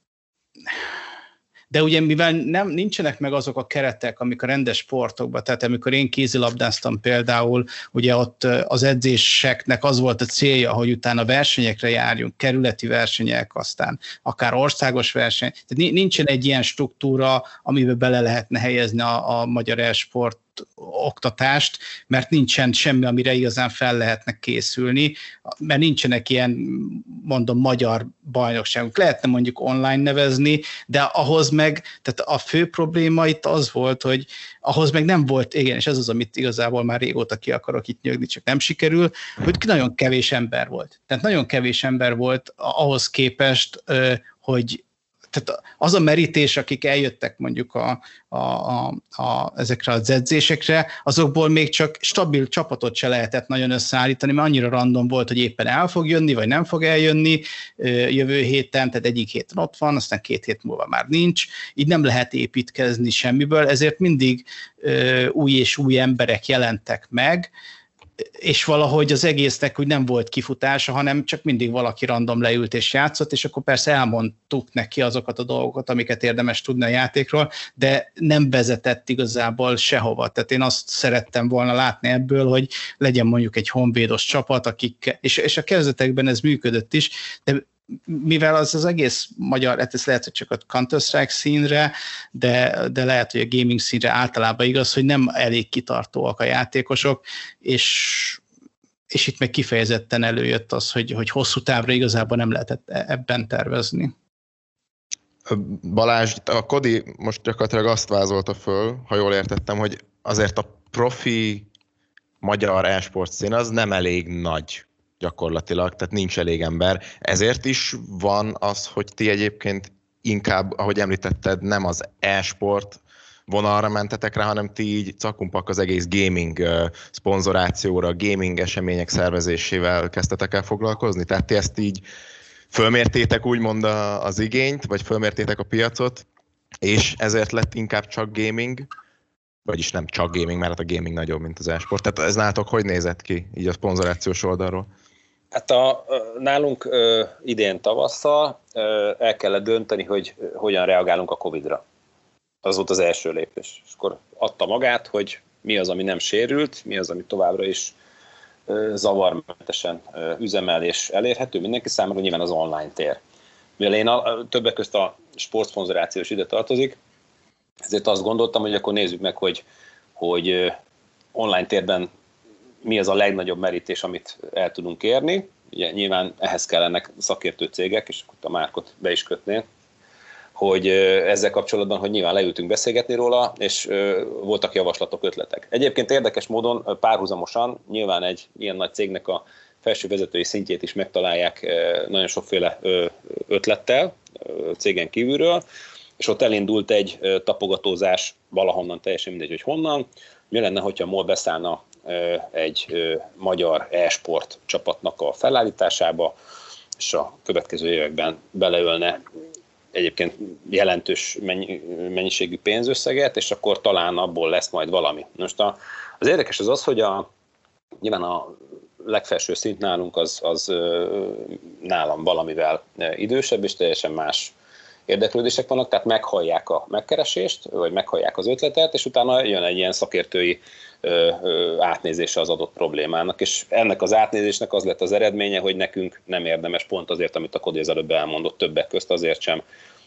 S4: de ugye mivel nem, nincsenek meg azok a keretek, amik a rendes sportokban, tehát amikor én kézilabdáztam például, ugye ott az edzéseknek az volt a célja, hogy utána versenyekre járjunk, kerületi versenyek, aztán akár országos verseny. Tehát nincsen egy ilyen struktúra, amiben bele lehetne helyezni a, a magyar oktatást, mert nincsen semmi, amire igazán fel lehetne készülni, mert nincsenek ilyen, mondom, magyar bajnokságok. Lehetne mondjuk online nevezni, de ahhoz meg, tehát a fő probléma itt az volt, hogy ahhoz meg nem volt, igen, és ez az, amit igazából már régóta ki akarok itt nyögni, csak nem sikerül, hogy nagyon kevés ember volt. Tehát nagyon kevés ember volt ahhoz képest, hogy tehát az a merítés, akik eljöttek mondjuk a, a, a, a, ezekre az edzésekre, azokból még csak stabil csapatot se lehetett nagyon összeállítani, mert annyira random volt, hogy éppen el fog jönni, vagy nem fog eljönni jövő héten, tehát egyik héten ott van, aztán két hét múlva már nincs, így nem lehet építkezni semmiből, ezért mindig új és új emberek jelentek meg, és valahogy az egésznek úgy nem volt kifutása, hanem csak mindig valaki random leült és játszott, és akkor persze elmondtuk neki azokat a dolgokat, amiket érdemes tudni a játékról, de nem vezetett igazából sehova. Tehát én azt szerettem volna látni ebből, hogy legyen mondjuk egy honvédos csapat, akik, és, és a kezdetekben ez működött is, de mivel az az egész magyar, hát ez lehet, hogy csak a Counter-Strike színre, de, de lehet, hogy a gaming színre általában igaz, hogy nem elég kitartóak a játékosok, és, és itt meg kifejezetten előjött az, hogy, hogy hosszú távra igazából nem lehetett e-, ebben tervezni.
S2: Balázs, a Kodi most gyakorlatilag azt vázolta föl, ha jól értettem, hogy azért a profi magyar e-sport szín az nem elég nagy gyakorlatilag, tehát nincs elég ember. Ezért is van az, hogy ti egyébként inkább, ahogy említetted, nem az e-sport vonalra mentetek rá, hanem ti így cakumpak az egész gaming szponzorációra, gaming események szervezésével kezdtetek el foglalkozni? Tehát ti ezt így fölmértétek úgymond az igényt, vagy fölmértétek a piacot, és ezért lett inkább csak gaming, vagyis nem csak gaming, mert hát a gaming nagyobb, mint az e-sport. Tehát ez nálatok hogy nézett ki, így a szponzorációs oldalról?
S5: Hát a, nálunk ö, idén tavasszal ö, el kellett dönteni, hogy hogyan reagálunk a Covid-ra. Az volt az első lépés. És akkor adta magát, hogy mi az, ami nem sérült, mi az, ami továbbra is ö, zavarmentesen ö, üzemel és elérhető mindenki számára, nyilván az online tér. Mivel én a, többek között a sportszponzorációs ide tartozik, ezért azt gondoltam, hogy akkor nézzük meg, hogy, hogy online térben mi az a legnagyobb merítés, amit el tudunk érni. Ugye nyilván ehhez kellenek szakértő cégek, és akkor a Márkot be is kötnél, hogy ezzel kapcsolatban, hogy nyilván leültünk beszélgetni róla, és voltak javaslatok, ötletek. Egyébként érdekes módon párhuzamosan nyilván egy ilyen nagy cégnek a felső vezetői szintjét is megtalálják nagyon sokféle ötlettel cégen kívülről, és ott elindult egy tapogatózás valahonnan, teljesen mindegy, hogy honnan. Mi lenne, hogyha MOL beszállna egy magyar e-sport csapatnak a felállításába, és a következő években beleölne egyébként jelentős mennyiségű pénzösszeget, és akkor talán abból lesz majd valami. Most a, az érdekes az az, hogy a, nyilván a legfelső szint nálunk az, az nálam valamivel idősebb, és teljesen más érdeklődések vannak, tehát meghallják a megkeresést, vagy meghallják az ötletet, és utána jön egy ilyen szakértői átnézése az adott problémának, és ennek az átnézésnek az lett az eredménye, hogy nekünk nem érdemes pont azért, amit a Kodi az előbb elmondott többek közt, azért sem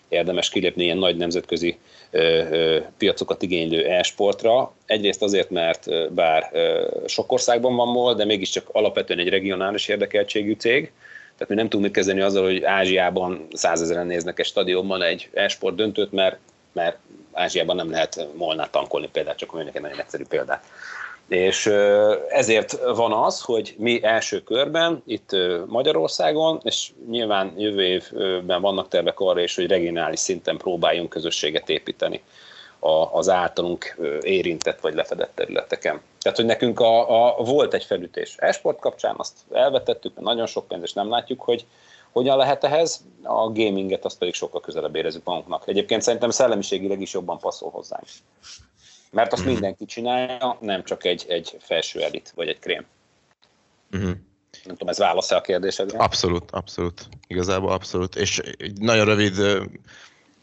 S5: érdemes kilépni ilyen nagy nemzetközi ö, ö, piacokat igénylő e-sportra. Egyrészt azért, mert bár ö, sok országban van MOL, de mégiscsak alapvetően egy regionális érdekeltségű cég, tehát mi nem tudunk mit kezdeni azzal, hogy Ázsiában százezeren néznek egy stadionban egy e-sport döntőt, mert, mert Ázsiában nem lehet molnát tankolni például, csak mondjuk egy nagyon egyszerű példát. És ezért van az, hogy mi első körben itt Magyarországon, és nyilván jövő évben vannak tervek arra is, hogy regionális szinten próbáljunk közösséget építeni az általunk érintett vagy lefedett területeken. Tehát, hogy nekünk a, a, volt egy felütés esport kapcsán, azt elvetettük, mert nagyon sok pénz, és nem látjuk, hogy, Hogyan lehet ehhez? A gaminget azt pedig sokkal közelebb érezzük magunknak. Egyébként szerintem szellemiségileg is jobban passzol hozzánk. Mert azt mm. mindenki csinálja, nem csak egy, egy felső elit, vagy egy krém. Mm-hmm. Nem tudom, ez válasz a kérdésedre?
S2: Abszolút, abszolút. Igazából abszolút. És egy nagyon rövid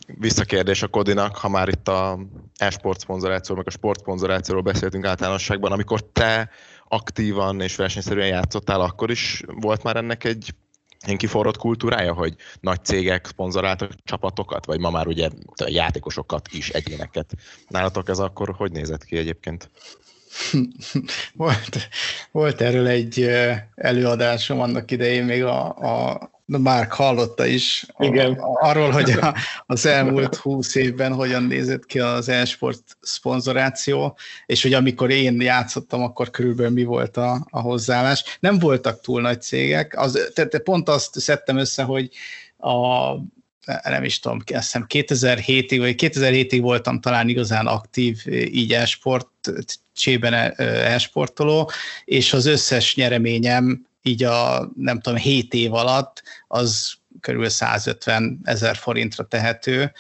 S2: visszakérdés a Kodinak, ha már itt a e-sport szponzorációról, meg a sport szponzorációról beszéltünk általánosságban, amikor te aktívan és versenyszerűen játszottál, akkor is volt már ennek egy ilyen kiforrott kultúrája, hogy nagy cégek szponzoráltak csapatokat, vagy ma már ugye játékosokat is, egyéneket. Nálatok ez akkor hogy nézett ki egyébként?
S4: volt, volt erről egy előadásom annak idején, még a, a Márk hallotta is Igen. Arról, hogy a, az elmúlt húsz évben hogyan nézett ki az e-sport szponzoráció, és hogy amikor én játszottam, akkor körülbelül mi volt a, a hozzáállás. Nem voltak túl nagy cégek, az, tehát pont azt szedtem össze, hogy a nem is tudom, azt hiszem 2007-ig, vagy 2007-ig voltam talán igazán aktív így e-sport, csében e-sportoló, és az összes nyereményem így a nem tudom, 7 év alatt az körül 150 ezer forintra tehető,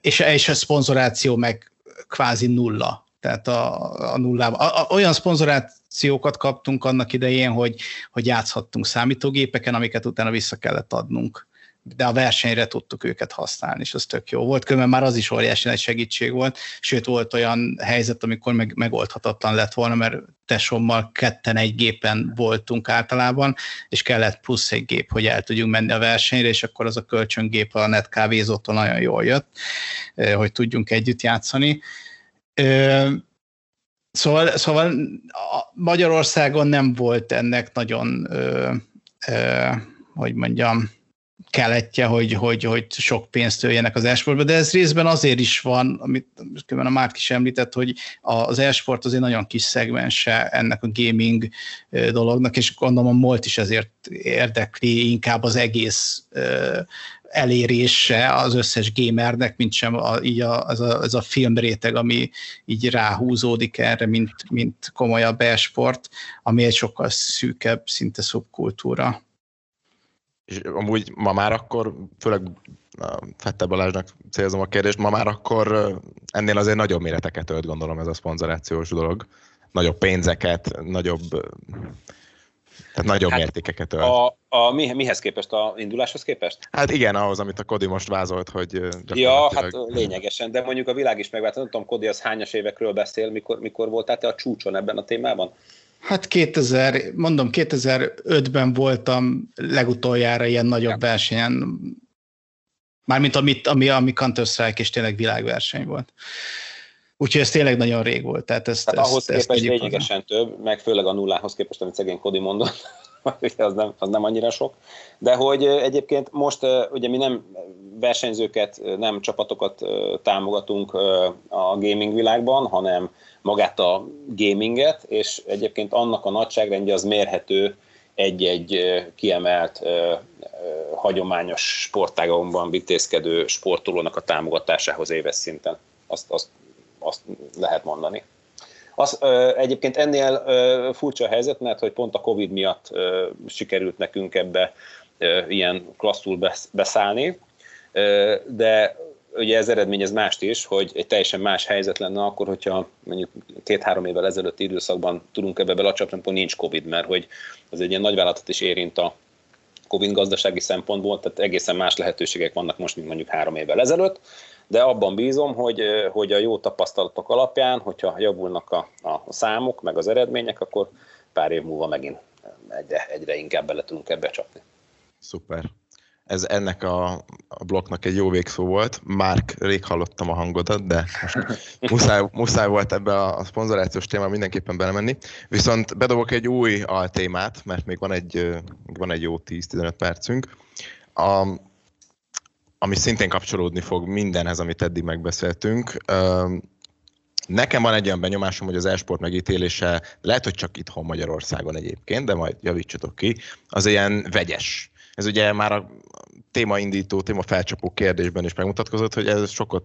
S4: és, és a szponzoráció meg kvázi nulla. Tehát a, a nullában. A, a, olyan szponzorációkat kaptunk annak idején, hogy, hogy játszhattunk számítógépeken, amiket utána vissza kellett adnunk de a versenyre tudtuk őket használni, és az tök jó volt. Különben már az is óriási nagy segítség volt, sőt volt olyan helyzet, amikor meg, megoldhatatlan lett volna, mert tesommal ketten egy gépen voltunk általában, és kellett plusz egy gép, hogy el tudjunk menni a versenyre, és akkor az a kölcsöngép a netkávézótól nagyon jól jött, hogy tudjunk együtt játszani. Szóval, szóval Magyarországon nem volt ennek nagyon, hogy mondjam, keletje, hogy, hogy, hogy sok pénzt öljenek az esportba, de ez részben azért is van, amit a Márk is említett, hogy az esport azért nagyon kis szegmense ennek a gaming dolognak, és gondolom a Molt is ezért érdekli inkább az egész elérése az összes gamernek, mint sem a, így a, az, a, az a filmréteg, ami így ráhúzódik erre, mint, mint komolyabb esport, ami egy sokkal szűkebb, szinte szubkultúra
S2: és amúgy ma már akkor, főleg Fette Balázsnak célzom a kérdést, ma már akkor ennél azért nagyobb méreteket ölt, gondolom ez a szponzorációs dolog. Nagyobb pénzeket, nagyobb, tehát nagyobb hát mértékeket ölt.
S5: A, a, mi, mihez képest, a induláshoz képest?
S2: Hát igen, ahhoz, amit a Kodi most vázolt, hogy
S5: Ja, hát lényegesen, de mondjuk a világ is megváltozott. Nem tudom, Kodi az hányas évekről beszél, mikor, mikor voltál te a csúcson ebben a témában?
S4: Hát 2000, mondom, 2005-ben voltam legutoljára ilyen nagyobb ja. versenyen, mármint amit, ami, ami Counter-Strike és tényleg világverseny volt. Úgyhogy ez tényleg nagyon rég volt. Tehát ezt,
S5: hát ezt, ahhoz ezt képest lényegesen több, meg főleg a nullához képest, amit szegény Kodi mondott, az nem, az nem annyira sok. De hogy egyébként most ugye mi nem versenyzőket, nem csapatokat támogatunk a gaming világban, hanem magát a gaminget, és egyébként annak a nagyságrendje az mérhető egy-egy kiemelt hagyományos sportágokban vitézkedő sportolónak a támogatásához éves szinten. Azt, azt, azt lehet mondani. Az, ö, egyébként ennél ö, furcsa a helyzet, mert hogy pont a Covid miatt ö, sikerült nekünk ebbe ö, ilyen klasszul beszállni, ö, de ugye ez eredményez mást is, hogy egy teljesen más helyzet lenne akkor, hogyha mondjuk két-három évvel ezelőtti időszakban tudunk ebbe belecsapni, akkor nincs Covid, mert hogy az egy ilyen nagyvállalatot is érint a Covid gazdasági szempontból, tehát egészen más lehetőségek vannak most, mint mondjuk három évvel ezelőtt, de abban bízom, hogy, hogy a jó tapasztalatok alapján, hogyha javulnak a, a számok, meg az eredmények, akkor pár év múlva megint egyre, egyre inkább bele tudunk ebbe csapni.
S2: Szuper ez ennek a, a blokknak egy jó végszó volt. Márk, rég hallottam a hangodat, de most muszáj, muszáj volt ebbe a, a szponzorációs témá mindenképpen belemenni. Viszont bedobok egy új altémát, mert még van egy, van egy jó 10-15 percünk, a, ami szintén kapcsolódni fog mindenhez, amit eddig megbeszéltünk. Nekem van egy olyan benyomásom, hogy az esport megítélése, lehet, hogy csak itthon Magyarországon egyébként, de majd javítsatok ki, az ilyen vegyes ez ugye már a témaindító, téma felcsapó kérdésben is megmutatkozott, hogy ez sokat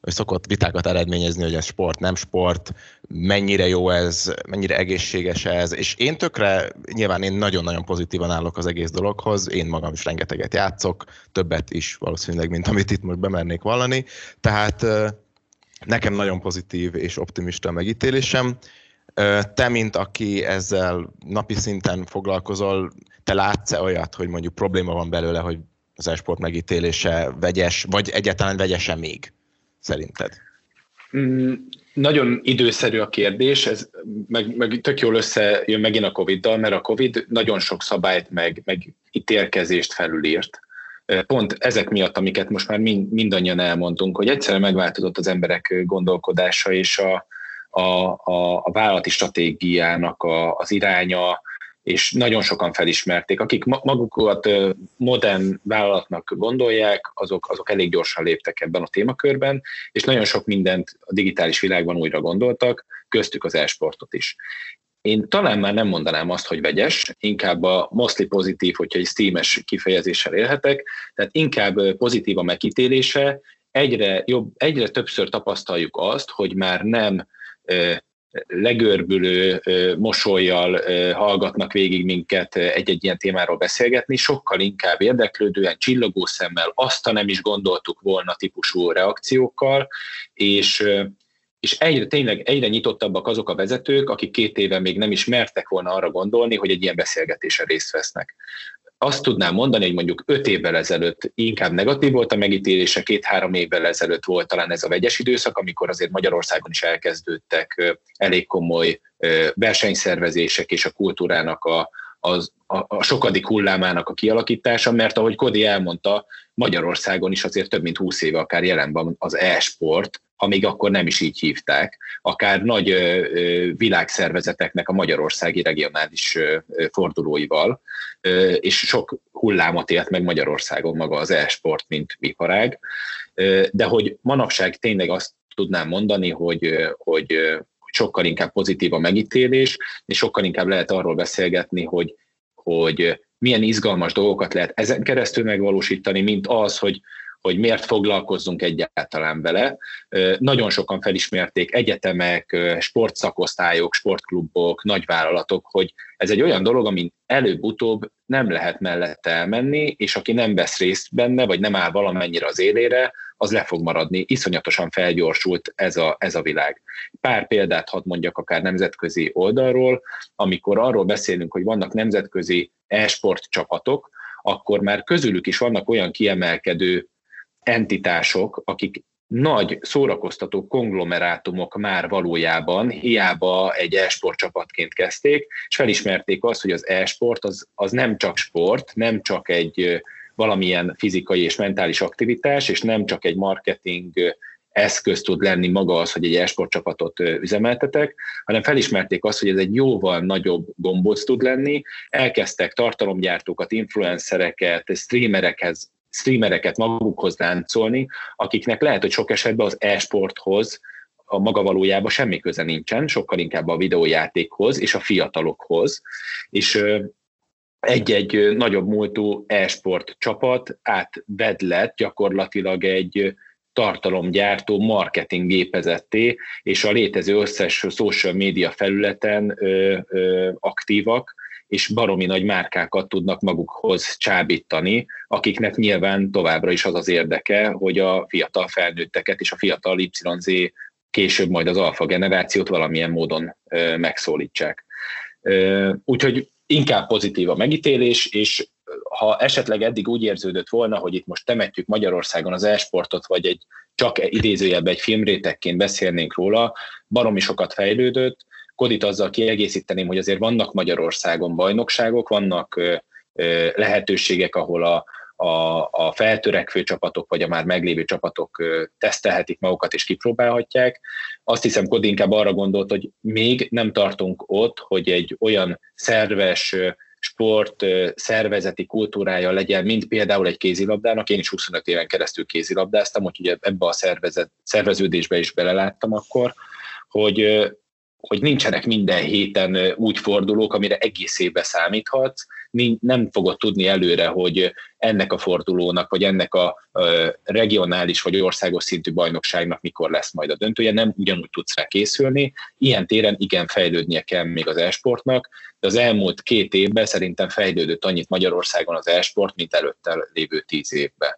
S2: szokott vitákat eredményezni, hogy ez sport, nem sport, mennyire jó ez, mennyire egészséges ez, és én tökre, nyilván én nagyon-nagyon pozitívan állok az egész dologhoz, én magam is rengeteget játszok, többet is valószínűleg, mint amit itt most bemernék vallani, tehát nekem nagyon pozitív és optimista megítélésem. Te, mint aki ezzel napi szinten foglalkozol, te látsz-e olyat, hogy mondjuk probléma van belőle, hogy az esport megítélése vegyes, vagy egyáltalán vegyese még, szerinted?
S3: Mm, nagyon időszerű a kérdés, ez meg, meg tök jól összejön megint a Covid-dal, mert a Covid nagyon sok szabályt meg, meg ítélkezést felülírt. Pont ezek miatt, amiket most már mind, mindannyian elmondtunk, hogy egyszerűen megváltozott az emberek gondolkodása és a, a, a, a vállalati stratégiának a, az iránya, és nagyon sokan felismerték. Akik magukat modern vállalatnak gondolják, azok, azok elég gyorsan léptek ebben a témakörben, és nagyon sok mindent a digitális világban újra gondoltak, köztük az e-sportot is. Én talán már nem mondanám azt, hogy vegyes, inkább a mostly pozitív, hogyha egy steames kifejezéssel élhetek, tehát inkább pozitív a megítélése, egyre, jobb, egyre többször tapasztaljuk azt, hogy már nem legörbülő mosolyjal hallgatnak végig minket egy-egy ilyen témáról beszélgetni, sokkal inkább érdeklődően, csillogó szemmel, azt nem is gondoltuk volna típusú reakciókkal, és és egyre, tényleg egyre nyitottabbak azok a vezetők, akik két éve még nem is mertek volna arra gondolni, hogy egy ilyen beszélgetésen részt vesznek azt tudnám mondani, hogy mondjuk öt évvel ezelőtt inkább negatív volt a megítélése, két-három évvel ezelőtt volt talán ez a vegyes időszak, amikor azért Magyarországon is elkezdődtek elég komoly versenyszervezések és a kultúrának a, a, a sokadik hullámának a kialakítása, mert ahogy Kodi elmondta, Magyarországon is azért több mint 20 éve akár jelen van az e-sport, amíg akkor nem is így hívták, akár nagy világszervezeteknek a magyarországi regionális fordulóival, és sok hullámot élt meg Magyarországon maga az e-sport, mint iparág, de hogy manapság tényleg azt tudnám mondani, hogy, hogy sokkal inkább pozitív a megítélés, és sokkal inkább lehet arról beszélgetni, hogy, hogy milyen izgalmas dolgokat lehet ezen keresztül megvalósítani, mint az, hogy hogy miért foglalkozzunk egyáltalán vele. Nagyon sokan felismerték egyetemek, sportszakosztályok, sportklubok, nagyvállalatok, hogy ez egy olyan dolog, amin előbb-utóbb nem lehet mellette elmenni, és aki nem vesz részt benne, vagy nem áll valamennyire az élére, az le fog maradni. Iszonyatosan felgyorsult ez a, ez a világ. Pár példát hadd mondjak akár nemzetközi oldalról, amikor arról beszélünk, hogy vannak nemzetközi e-sport csapatok, akkor már közülük is vannak olyan kiemelkedő entitások, akik nagy szórakoztató konglomerátumok már valójában hiába egy e-sport csapatként kezdték, és felismerték azt, hogy az e-sport az, az nem csak sport, nem csak egy valamilyen fizikai és mentális aktivitás, és nem csak egy marketing eszköz tud lenni maga az, hogy egy e-sport csapatot üzemeltetek, hanem felismerték azt, hogy ez egy jóval nagyobb gombóc tud lenni, elkezdtek tartalomgyártókat, influencereket, streamerekhez streamereket magukhoz láncolni, akiknek lehet, hogy sok esetben az e-sporthoz a maga valójában semmi köze nincsen, sokkal inkább a videójátékhoz és a fiatalokhoz, és egy-egy nagyobb múltú e-sport csapat átvedlet gyakorlatilag egy tartalomgyártó marketing gépezetté, és a létező összes social média felületen aktívak, és baromi nagy márkákat tudnak magukhoz csábítani, akiknek nyilván továbbra is az az érdeke, hogy a fiatal felnőtteket és a fiatal YZ később majd az alfa generációt valamilyen módon megszólítsák. Úgyhogy inkább pozitív a megítélés, és ha esetleg eddig úgy érződött volna, hogy itt most temetjük Magyarországon az e-sportot, vagy egy csak idézőjelben egy filmrétekként beszélnénk róla, baromi sokat fejlődött, Kodit azzal kiegészíteném, hogy azért vannak Magyarországon bajnokságok, vannak lehetőségek, ahol a, a, a feltörekvő csapatok, vagy a már meglévő csapatok tesztelhetik magukat és kipróbálhatják. Azt hiszem, Kodi inkább arra gondolt, hogy még nem tartunk ott, hogy egy olyan szerves sport szervezeti kultúrája legyen, mint például egy kézilabdának. Én is 25 éven keresztül kézilabdáztam, úgyhogy ebbe a szervezet, szerveződésbe is beleláttam akkor, hogy hogy nincsenek minden héten úgy fordulók, amire egész évbe számíthatsz, nem fogod tudni előre, hogy ennek a fordulónak, vagy ennek a regionális vagy országos szintű bajnokságnak mikor lesz majd a döntője, nem ugyanúgy tudsz rá készülni. Ilyen téren igen fejlődnie kell még az esportnak, de az elmúlt két évben szerintem fejlődött annyit Magyarországon az esport, mint előtte lévő tíz évben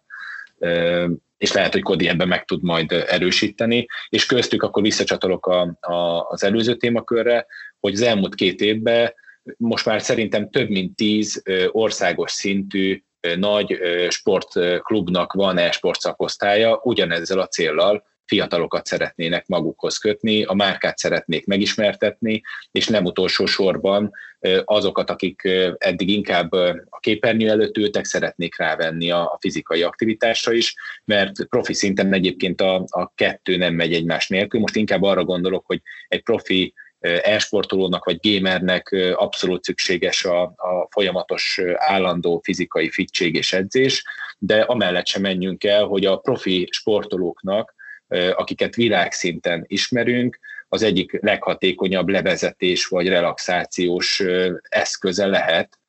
S3: és lehet, hogy Kodi ebben meg tud majd erősíteni, és köztük akkor visszacsatolok a, a, az előző témakörre, hogy az elmúlt két évben most már szerintem több mint tíz országos szintű nagy sportklubnak van e-sport szakosztálya, ugyanezzel a céllal, fiatalokat szeretnének magukhoz kötni, a márkát szeretnék megismertetni, és nem utolsó sorban azokat, akik eddig inkább a képernyő előtt ültek, szeretnék rávenni a, fizikai aktivitásra is, mert profi szinten egyébként a, a kettő nem megy egymás nélkül. Most inkább arra gondolok, hogy egy profi e-sportolónak vagy gamernek abszolút szükséges a, a folyamatos állandó fizikai fittség és edzés, de amellett sem menjünk el, hogy a profi sportolóknak akiket világszinten ismerünk, az egyik leghatékonyabb levezetés vagy relaxációs eszköze lehet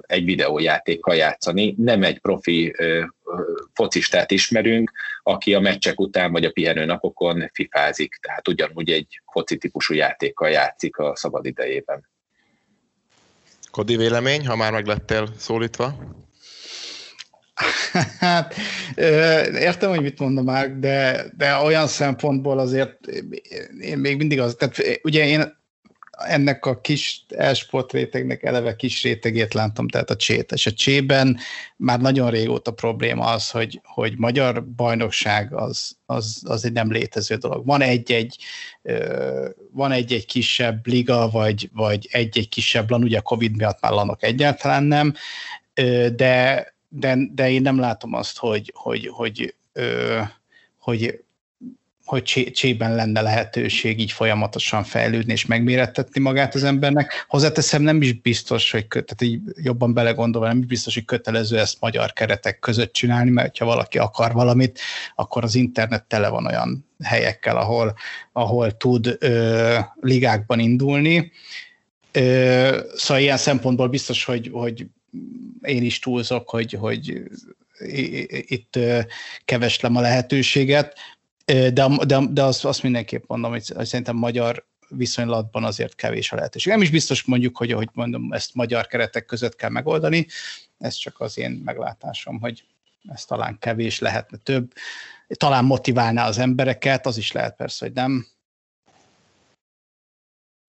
S3: egy videójátékkal játszani. Nem egy profi focistát ismerünk, aki a meccsek után vagy a pihenő napokon fifázik, tehát ugyanúgy egy foci típusú játékkal játszik a szabad idejében.
S2: Kodi vélemény, ha már meglettél szólítva?
S4: Hát értem, hogy mit mondom már, de, de olyan szempontból azért én még mindig az, tehát ugye én ennek a kis esport rétegnek eleve kis rétegét látom, tehát a csét. És a csében már nagyon régóta probléma az, hogy, hogy magyar bajnokság az, az, az egy nem létező dolog. Van egy-egy, van egy-egy kisebb liga, vagy, vagy egy-egy kisebb lan, ugye a Covid miatt már lanok egyáltalán nem, de de, de én nem látom azt, hogy, hogy, hogy, ö, hogy, hogy csében lenne lehetőség így folyamatosan fejlődni és megmérettetni magát az embernek. Hozzáteszem, nem is biztos, hogy tehát így jobban belegondolva, nem is biztos, hogy kötelező ezt magyar keretek között csinálni, mert ha valaki akar valamit, akkor az internet tele van olyan helyekkel, ahol, ahol tud ö, ligákban indulni. Ö, szóval ilyen szempontból biztos, hogy, hogy én is túlzok, hogy, hogy itt keveslem a lehetőséget, de, de, de azt, azt mindenképp mondom, hogy, hogy szerintem magyar viszonylatban azért kevés a lehetőség. Nem is biztos mondjuk, hogy ahogy mondom, ezt magyar keretek között kell megoldani, ez csak az én meglátásom, hogy ez talán kevés, lehetne több, talán motiválná az embereket, az is lehet persze, hogy nem,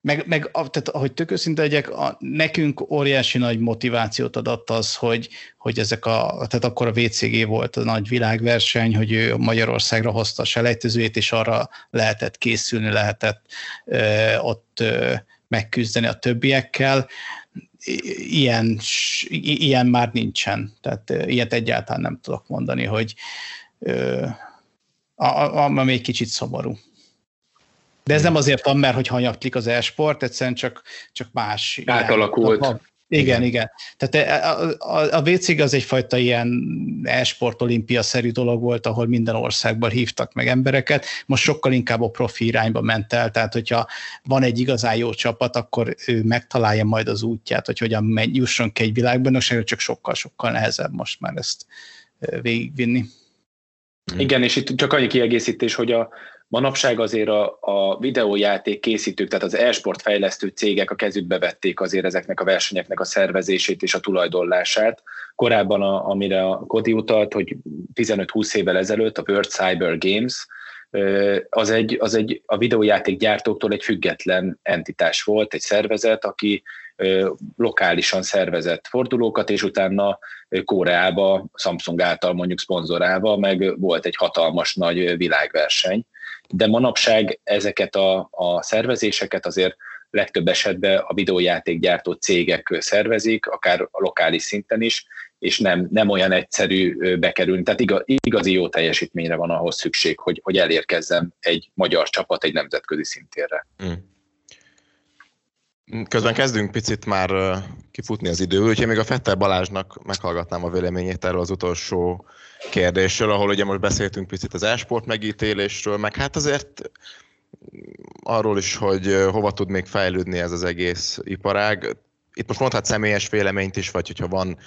S4: meg, meg tehát, ahogy tök őszinte legyek, a, nekünk óriási nagy motivációt adott az, hogy, hogy ezek a, tehát akkor a VCG volt a nagy világverseny, hogy ő Magyarországra hozta a selejtezőjét, és arra lehetett készülni, lehetett ö, ott ö, megküzdeni a többiekkel. Ilyen, ilyen már nincsen, tehát ilyet egyáltalán nem tudok mondani, hogy ö, a, a, a, még kicsit szomorú. De ez nem azért van, mert hogy hanyaglik az e-sport, egyszerűen csak, csak más.
S3: Átalakult.
S4: Ilyen, igen, igen. Tehát a, a, a WCG az egyfajta ilyen e-sport olimpia-szerű dolog volt, ahol minden országban hívtak meg embereket. Most sokkal inkább a profi irányba ment el, tehát hogyha van egy igazán jó csapat, akkor ő megtalálja majd az útját, hogy hogyan megy, jusson ki egy világbajnokságra, csak sokkal-sokkal nehezebb most már ezt végigvinni.
S3: Igen, és itt csak annyi kiegészítés, hogy a, Manapság azért a, a videójáték készítők, tehát az e-sport fejlesztő cégek a kezükbe vették azért ezeknek a versenyeknek a szervezését és a tulajdonlását. Korábban, a, amire a Kodi utalt, hogy 15-20 évvel ezelőtt a World Cyber Games, az egy, az egy a videójáték gyártóktól egy független entitás volt, egy szervezet, aki lokálisan szervezett fordulókat, és utána Koreába, Samsung által mondjuk szponzorálva, meg volt egy hatalmas nagy világverseny de manapság ezeket a, a szervezéseket azért legtöbb esetben a videójátékgyártó cégek szervezik, akár a lokális szinten is, és nem, nem olyan egyszerű bekerülni. Tehát igaz, igazi jó teljesítményre van ahhoz szükség, hogy, hogy elérkezzen egy magyar csapat egy nemzetközi szintérre. Mm.
S2: Közben kezdünk picit már kifutni az idő, úgyhogy még a Fettel Balázsnak meghallgatnám a véleményét erről az utolsó kérdésről, ahol ugye most beszéltünk picit az e-sport megítélésről, meg hát azért arról is, hogy hova tud még fejlődni ez az egész iparág. Itt most mondhat személyes véleményt is, vagy hogyha van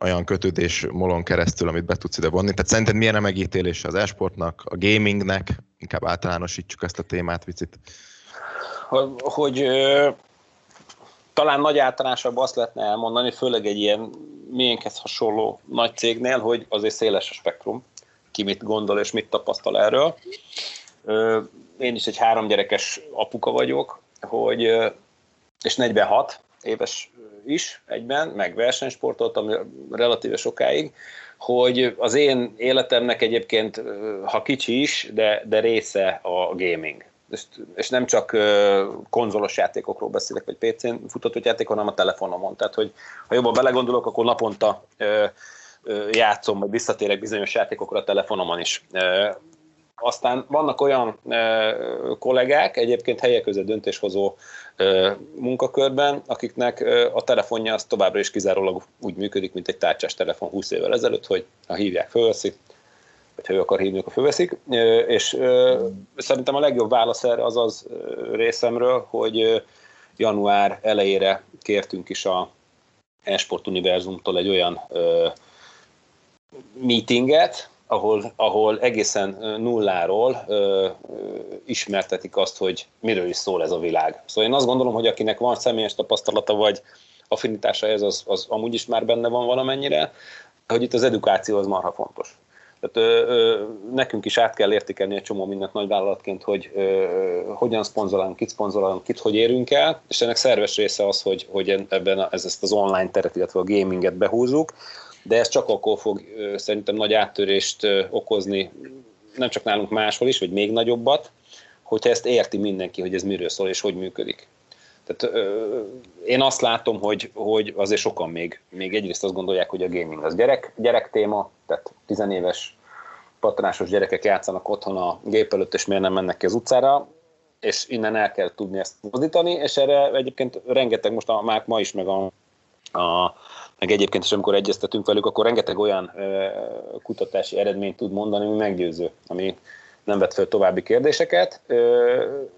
S2: olyan kötődés molon keresztül, amit be tudsz ide vonni. Tehát szerinted milyen a megítélése az esportnak, a gamingnek? Inkább általánosítsuk ezt a témát vicit.
S5: Hogy talán nagy általánosabb azt lehetne elmondani, főleg egy ilyen miénkhez hasonló nagy cégnél, hogy azért széles a spektrum, ki mit gondol és mit tapasztal erről. Én is egy három gyerekes apuka vagyok, hogy, és 46 éves is egyben, meg versenysportoltam relatíve sokáig, hogy az én életemnek egyébként, ha kicsi is, de, de része a gaming és, és nem csak konzolos játékokról beszélek, vagy PC-n futatott játék, hanem a telefonomon. Tehát, hogy ha jobban belegondolok, akkor naponta játszom, vagy visszatérek bizonyos játékokra a telefonomon is. Aztán vannak olyan kollégák, egyébként helyek között döntéshozó munkakörben, akiknek a telefonja az továbbra is kizárólag úgy működik, mint egy tárcsás telefon 20 évvel ezelőtt, hogy ha hívják, fölveszik, hogyha ő akar hívni, akkor fölveszik. És szerintem a legjobb válasz erre az az részemről, hogy január elejére kértünk is a Esport Univerzumtól egy olyan meetinget, ahol, ahol egészen nulláról ö, ismertetik azt, hogy miről is szól ez a világ. Szóval én azt gondolom, hogy akinek van személyes tapasztalata, vagy affinitása ez, az, az amúgy is már benne van valamennyire, hogy itt az edukáció az marha fontos. Tehát ö, ö, nekünk is át kell értékelni egy csomó mindent nagyvállalatként, hogy ö, hogyan szponzorálunk, kit szponzorálunk, kit hogy érünk el, és ennek szerves része az, hogy, hogy ebben a, ez, ezt az online teret, illetve a gaminget behúzzuk, de ez csak akkor fog ö, szerintem nagy áttörést ö, okozni, nem csak nálunk máshol is, vagy még nagyobbat, hogyha ezt érti mindenki, hogy ez miről szól és hogy működik. Tehát ö, én azt látom, hogy, hogy azért sokan még, még egyrészt azt gondolják, hogy a gaming az gyerek, gyerek téma, tehát tizenéves patronásos gyerekek játszanak otthon a gép előtt, és miért nem mennek ki az utcára, és innen el kell tudni ezt mozdítani, és erre egyébként rengeteg, most a, már ma is, meg a, a meg egyébként is, amikor egyeztetünk velük, akkor rengeteg olyan ö, kutatási eredményt tud mondani, ami meggyőző, ami nem vett fel további kérdéseket,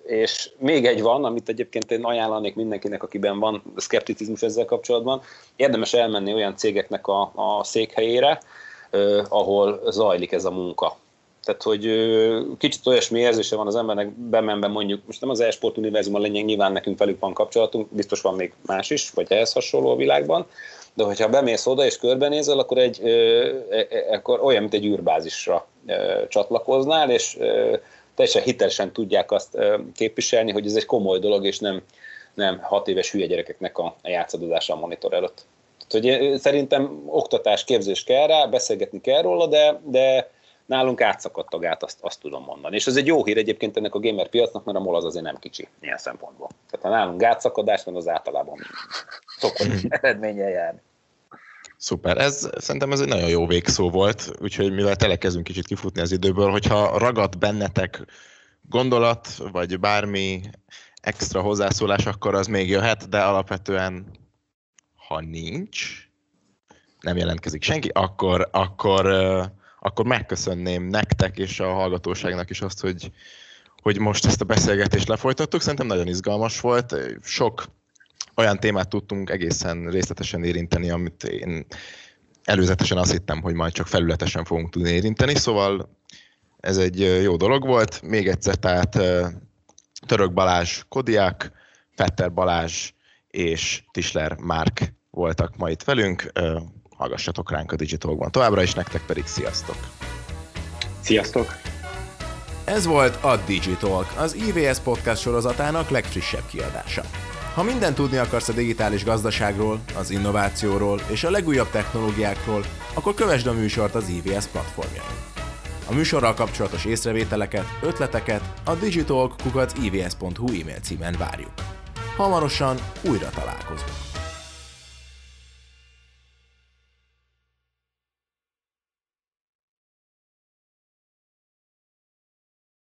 S5: és még egy van, amit egyébként én ajánlanék mindenkinek, akiben van szkepticizmus ezzel kapcsolatban, érdemes elmenni olyan cégeknek a, a székhelyére, ahol zajlik ez a munka. Tehát, hogy kicsit olyasmi érzése van az embernek, bemenve mondjuk, most nem az e-sport a lényeg, nyilván nekünk velük van kapcsolatunk, biztos van még más is, vagy ehhez hasonló a világban, de hogyha bemész oda és körbenézel, akkor, egy, akkor olyan, mint egy űrbázisra csatlakoznál, és teljesen hitelesen tudják azt képviselni, hogy ez egy komoly dolog, és nem, nem hat éves hülye gyerekeknek a játszadozása a monitor előtt. Tehát, hogy szerintem oktatás, képzés kell rá, beszélgetni kell róla, de, de nálunk átszakadt a gát, azt, azt tudom mondani. És ez egy jó hír egyébként ennek a gamer piacnak, mert a MOL az azért nem kicsi ilyen szempontból. Tehát ha nálunk gátszakadás van, az általában szokott eredménnyel járni.
S2: Szuper, ez szerintem ez egy nagyon jó végszó volt, úgyhogy mivel telekezünk kicsit kifutni az időből, hogyha ragad bennetek gondolat, vagy bármi extra hozzászólás, akkor az még jöhet, de alapvetően ha nincs, nem jelentkezik senki, akkor, akkor, akkor megköszönném nektek és a hallgatóságnak is azt, hogy, hogy most ezt a beszélgetést lefolytattuk. Szerintem nagyon izgalmas volt. Sok olyan témát tudtunk egészen részletesen érinteni, amit én előzetesen azt hittem, hogy majd csak felületesen fogunk tudni érinteni, szóval ez egy jó dolog volt. Még egyszer, tehát Török Balázs Kodiák, Petter Balázs és Tisler Márk voltak ma itt velünk. Hallgassatok ránk a Digitalban továbbra, és nektek pedig sziasztok!
S3: Sziasztok!
S1: Ez volt a Digitalk, az IVS podcast sorozatának legfrissebb kiadása. Ha mindent tudni akarsz a digitális gazdaságról, az innovációról és a legújabb technológiákról, akkor kövesd a műsort az IVS platformjain. A műsorral kapcsolatos észrevételeket, ötleteket a digitalk.ivs.hu e-mail címen várjuk. Hamarosan újra találkozunk.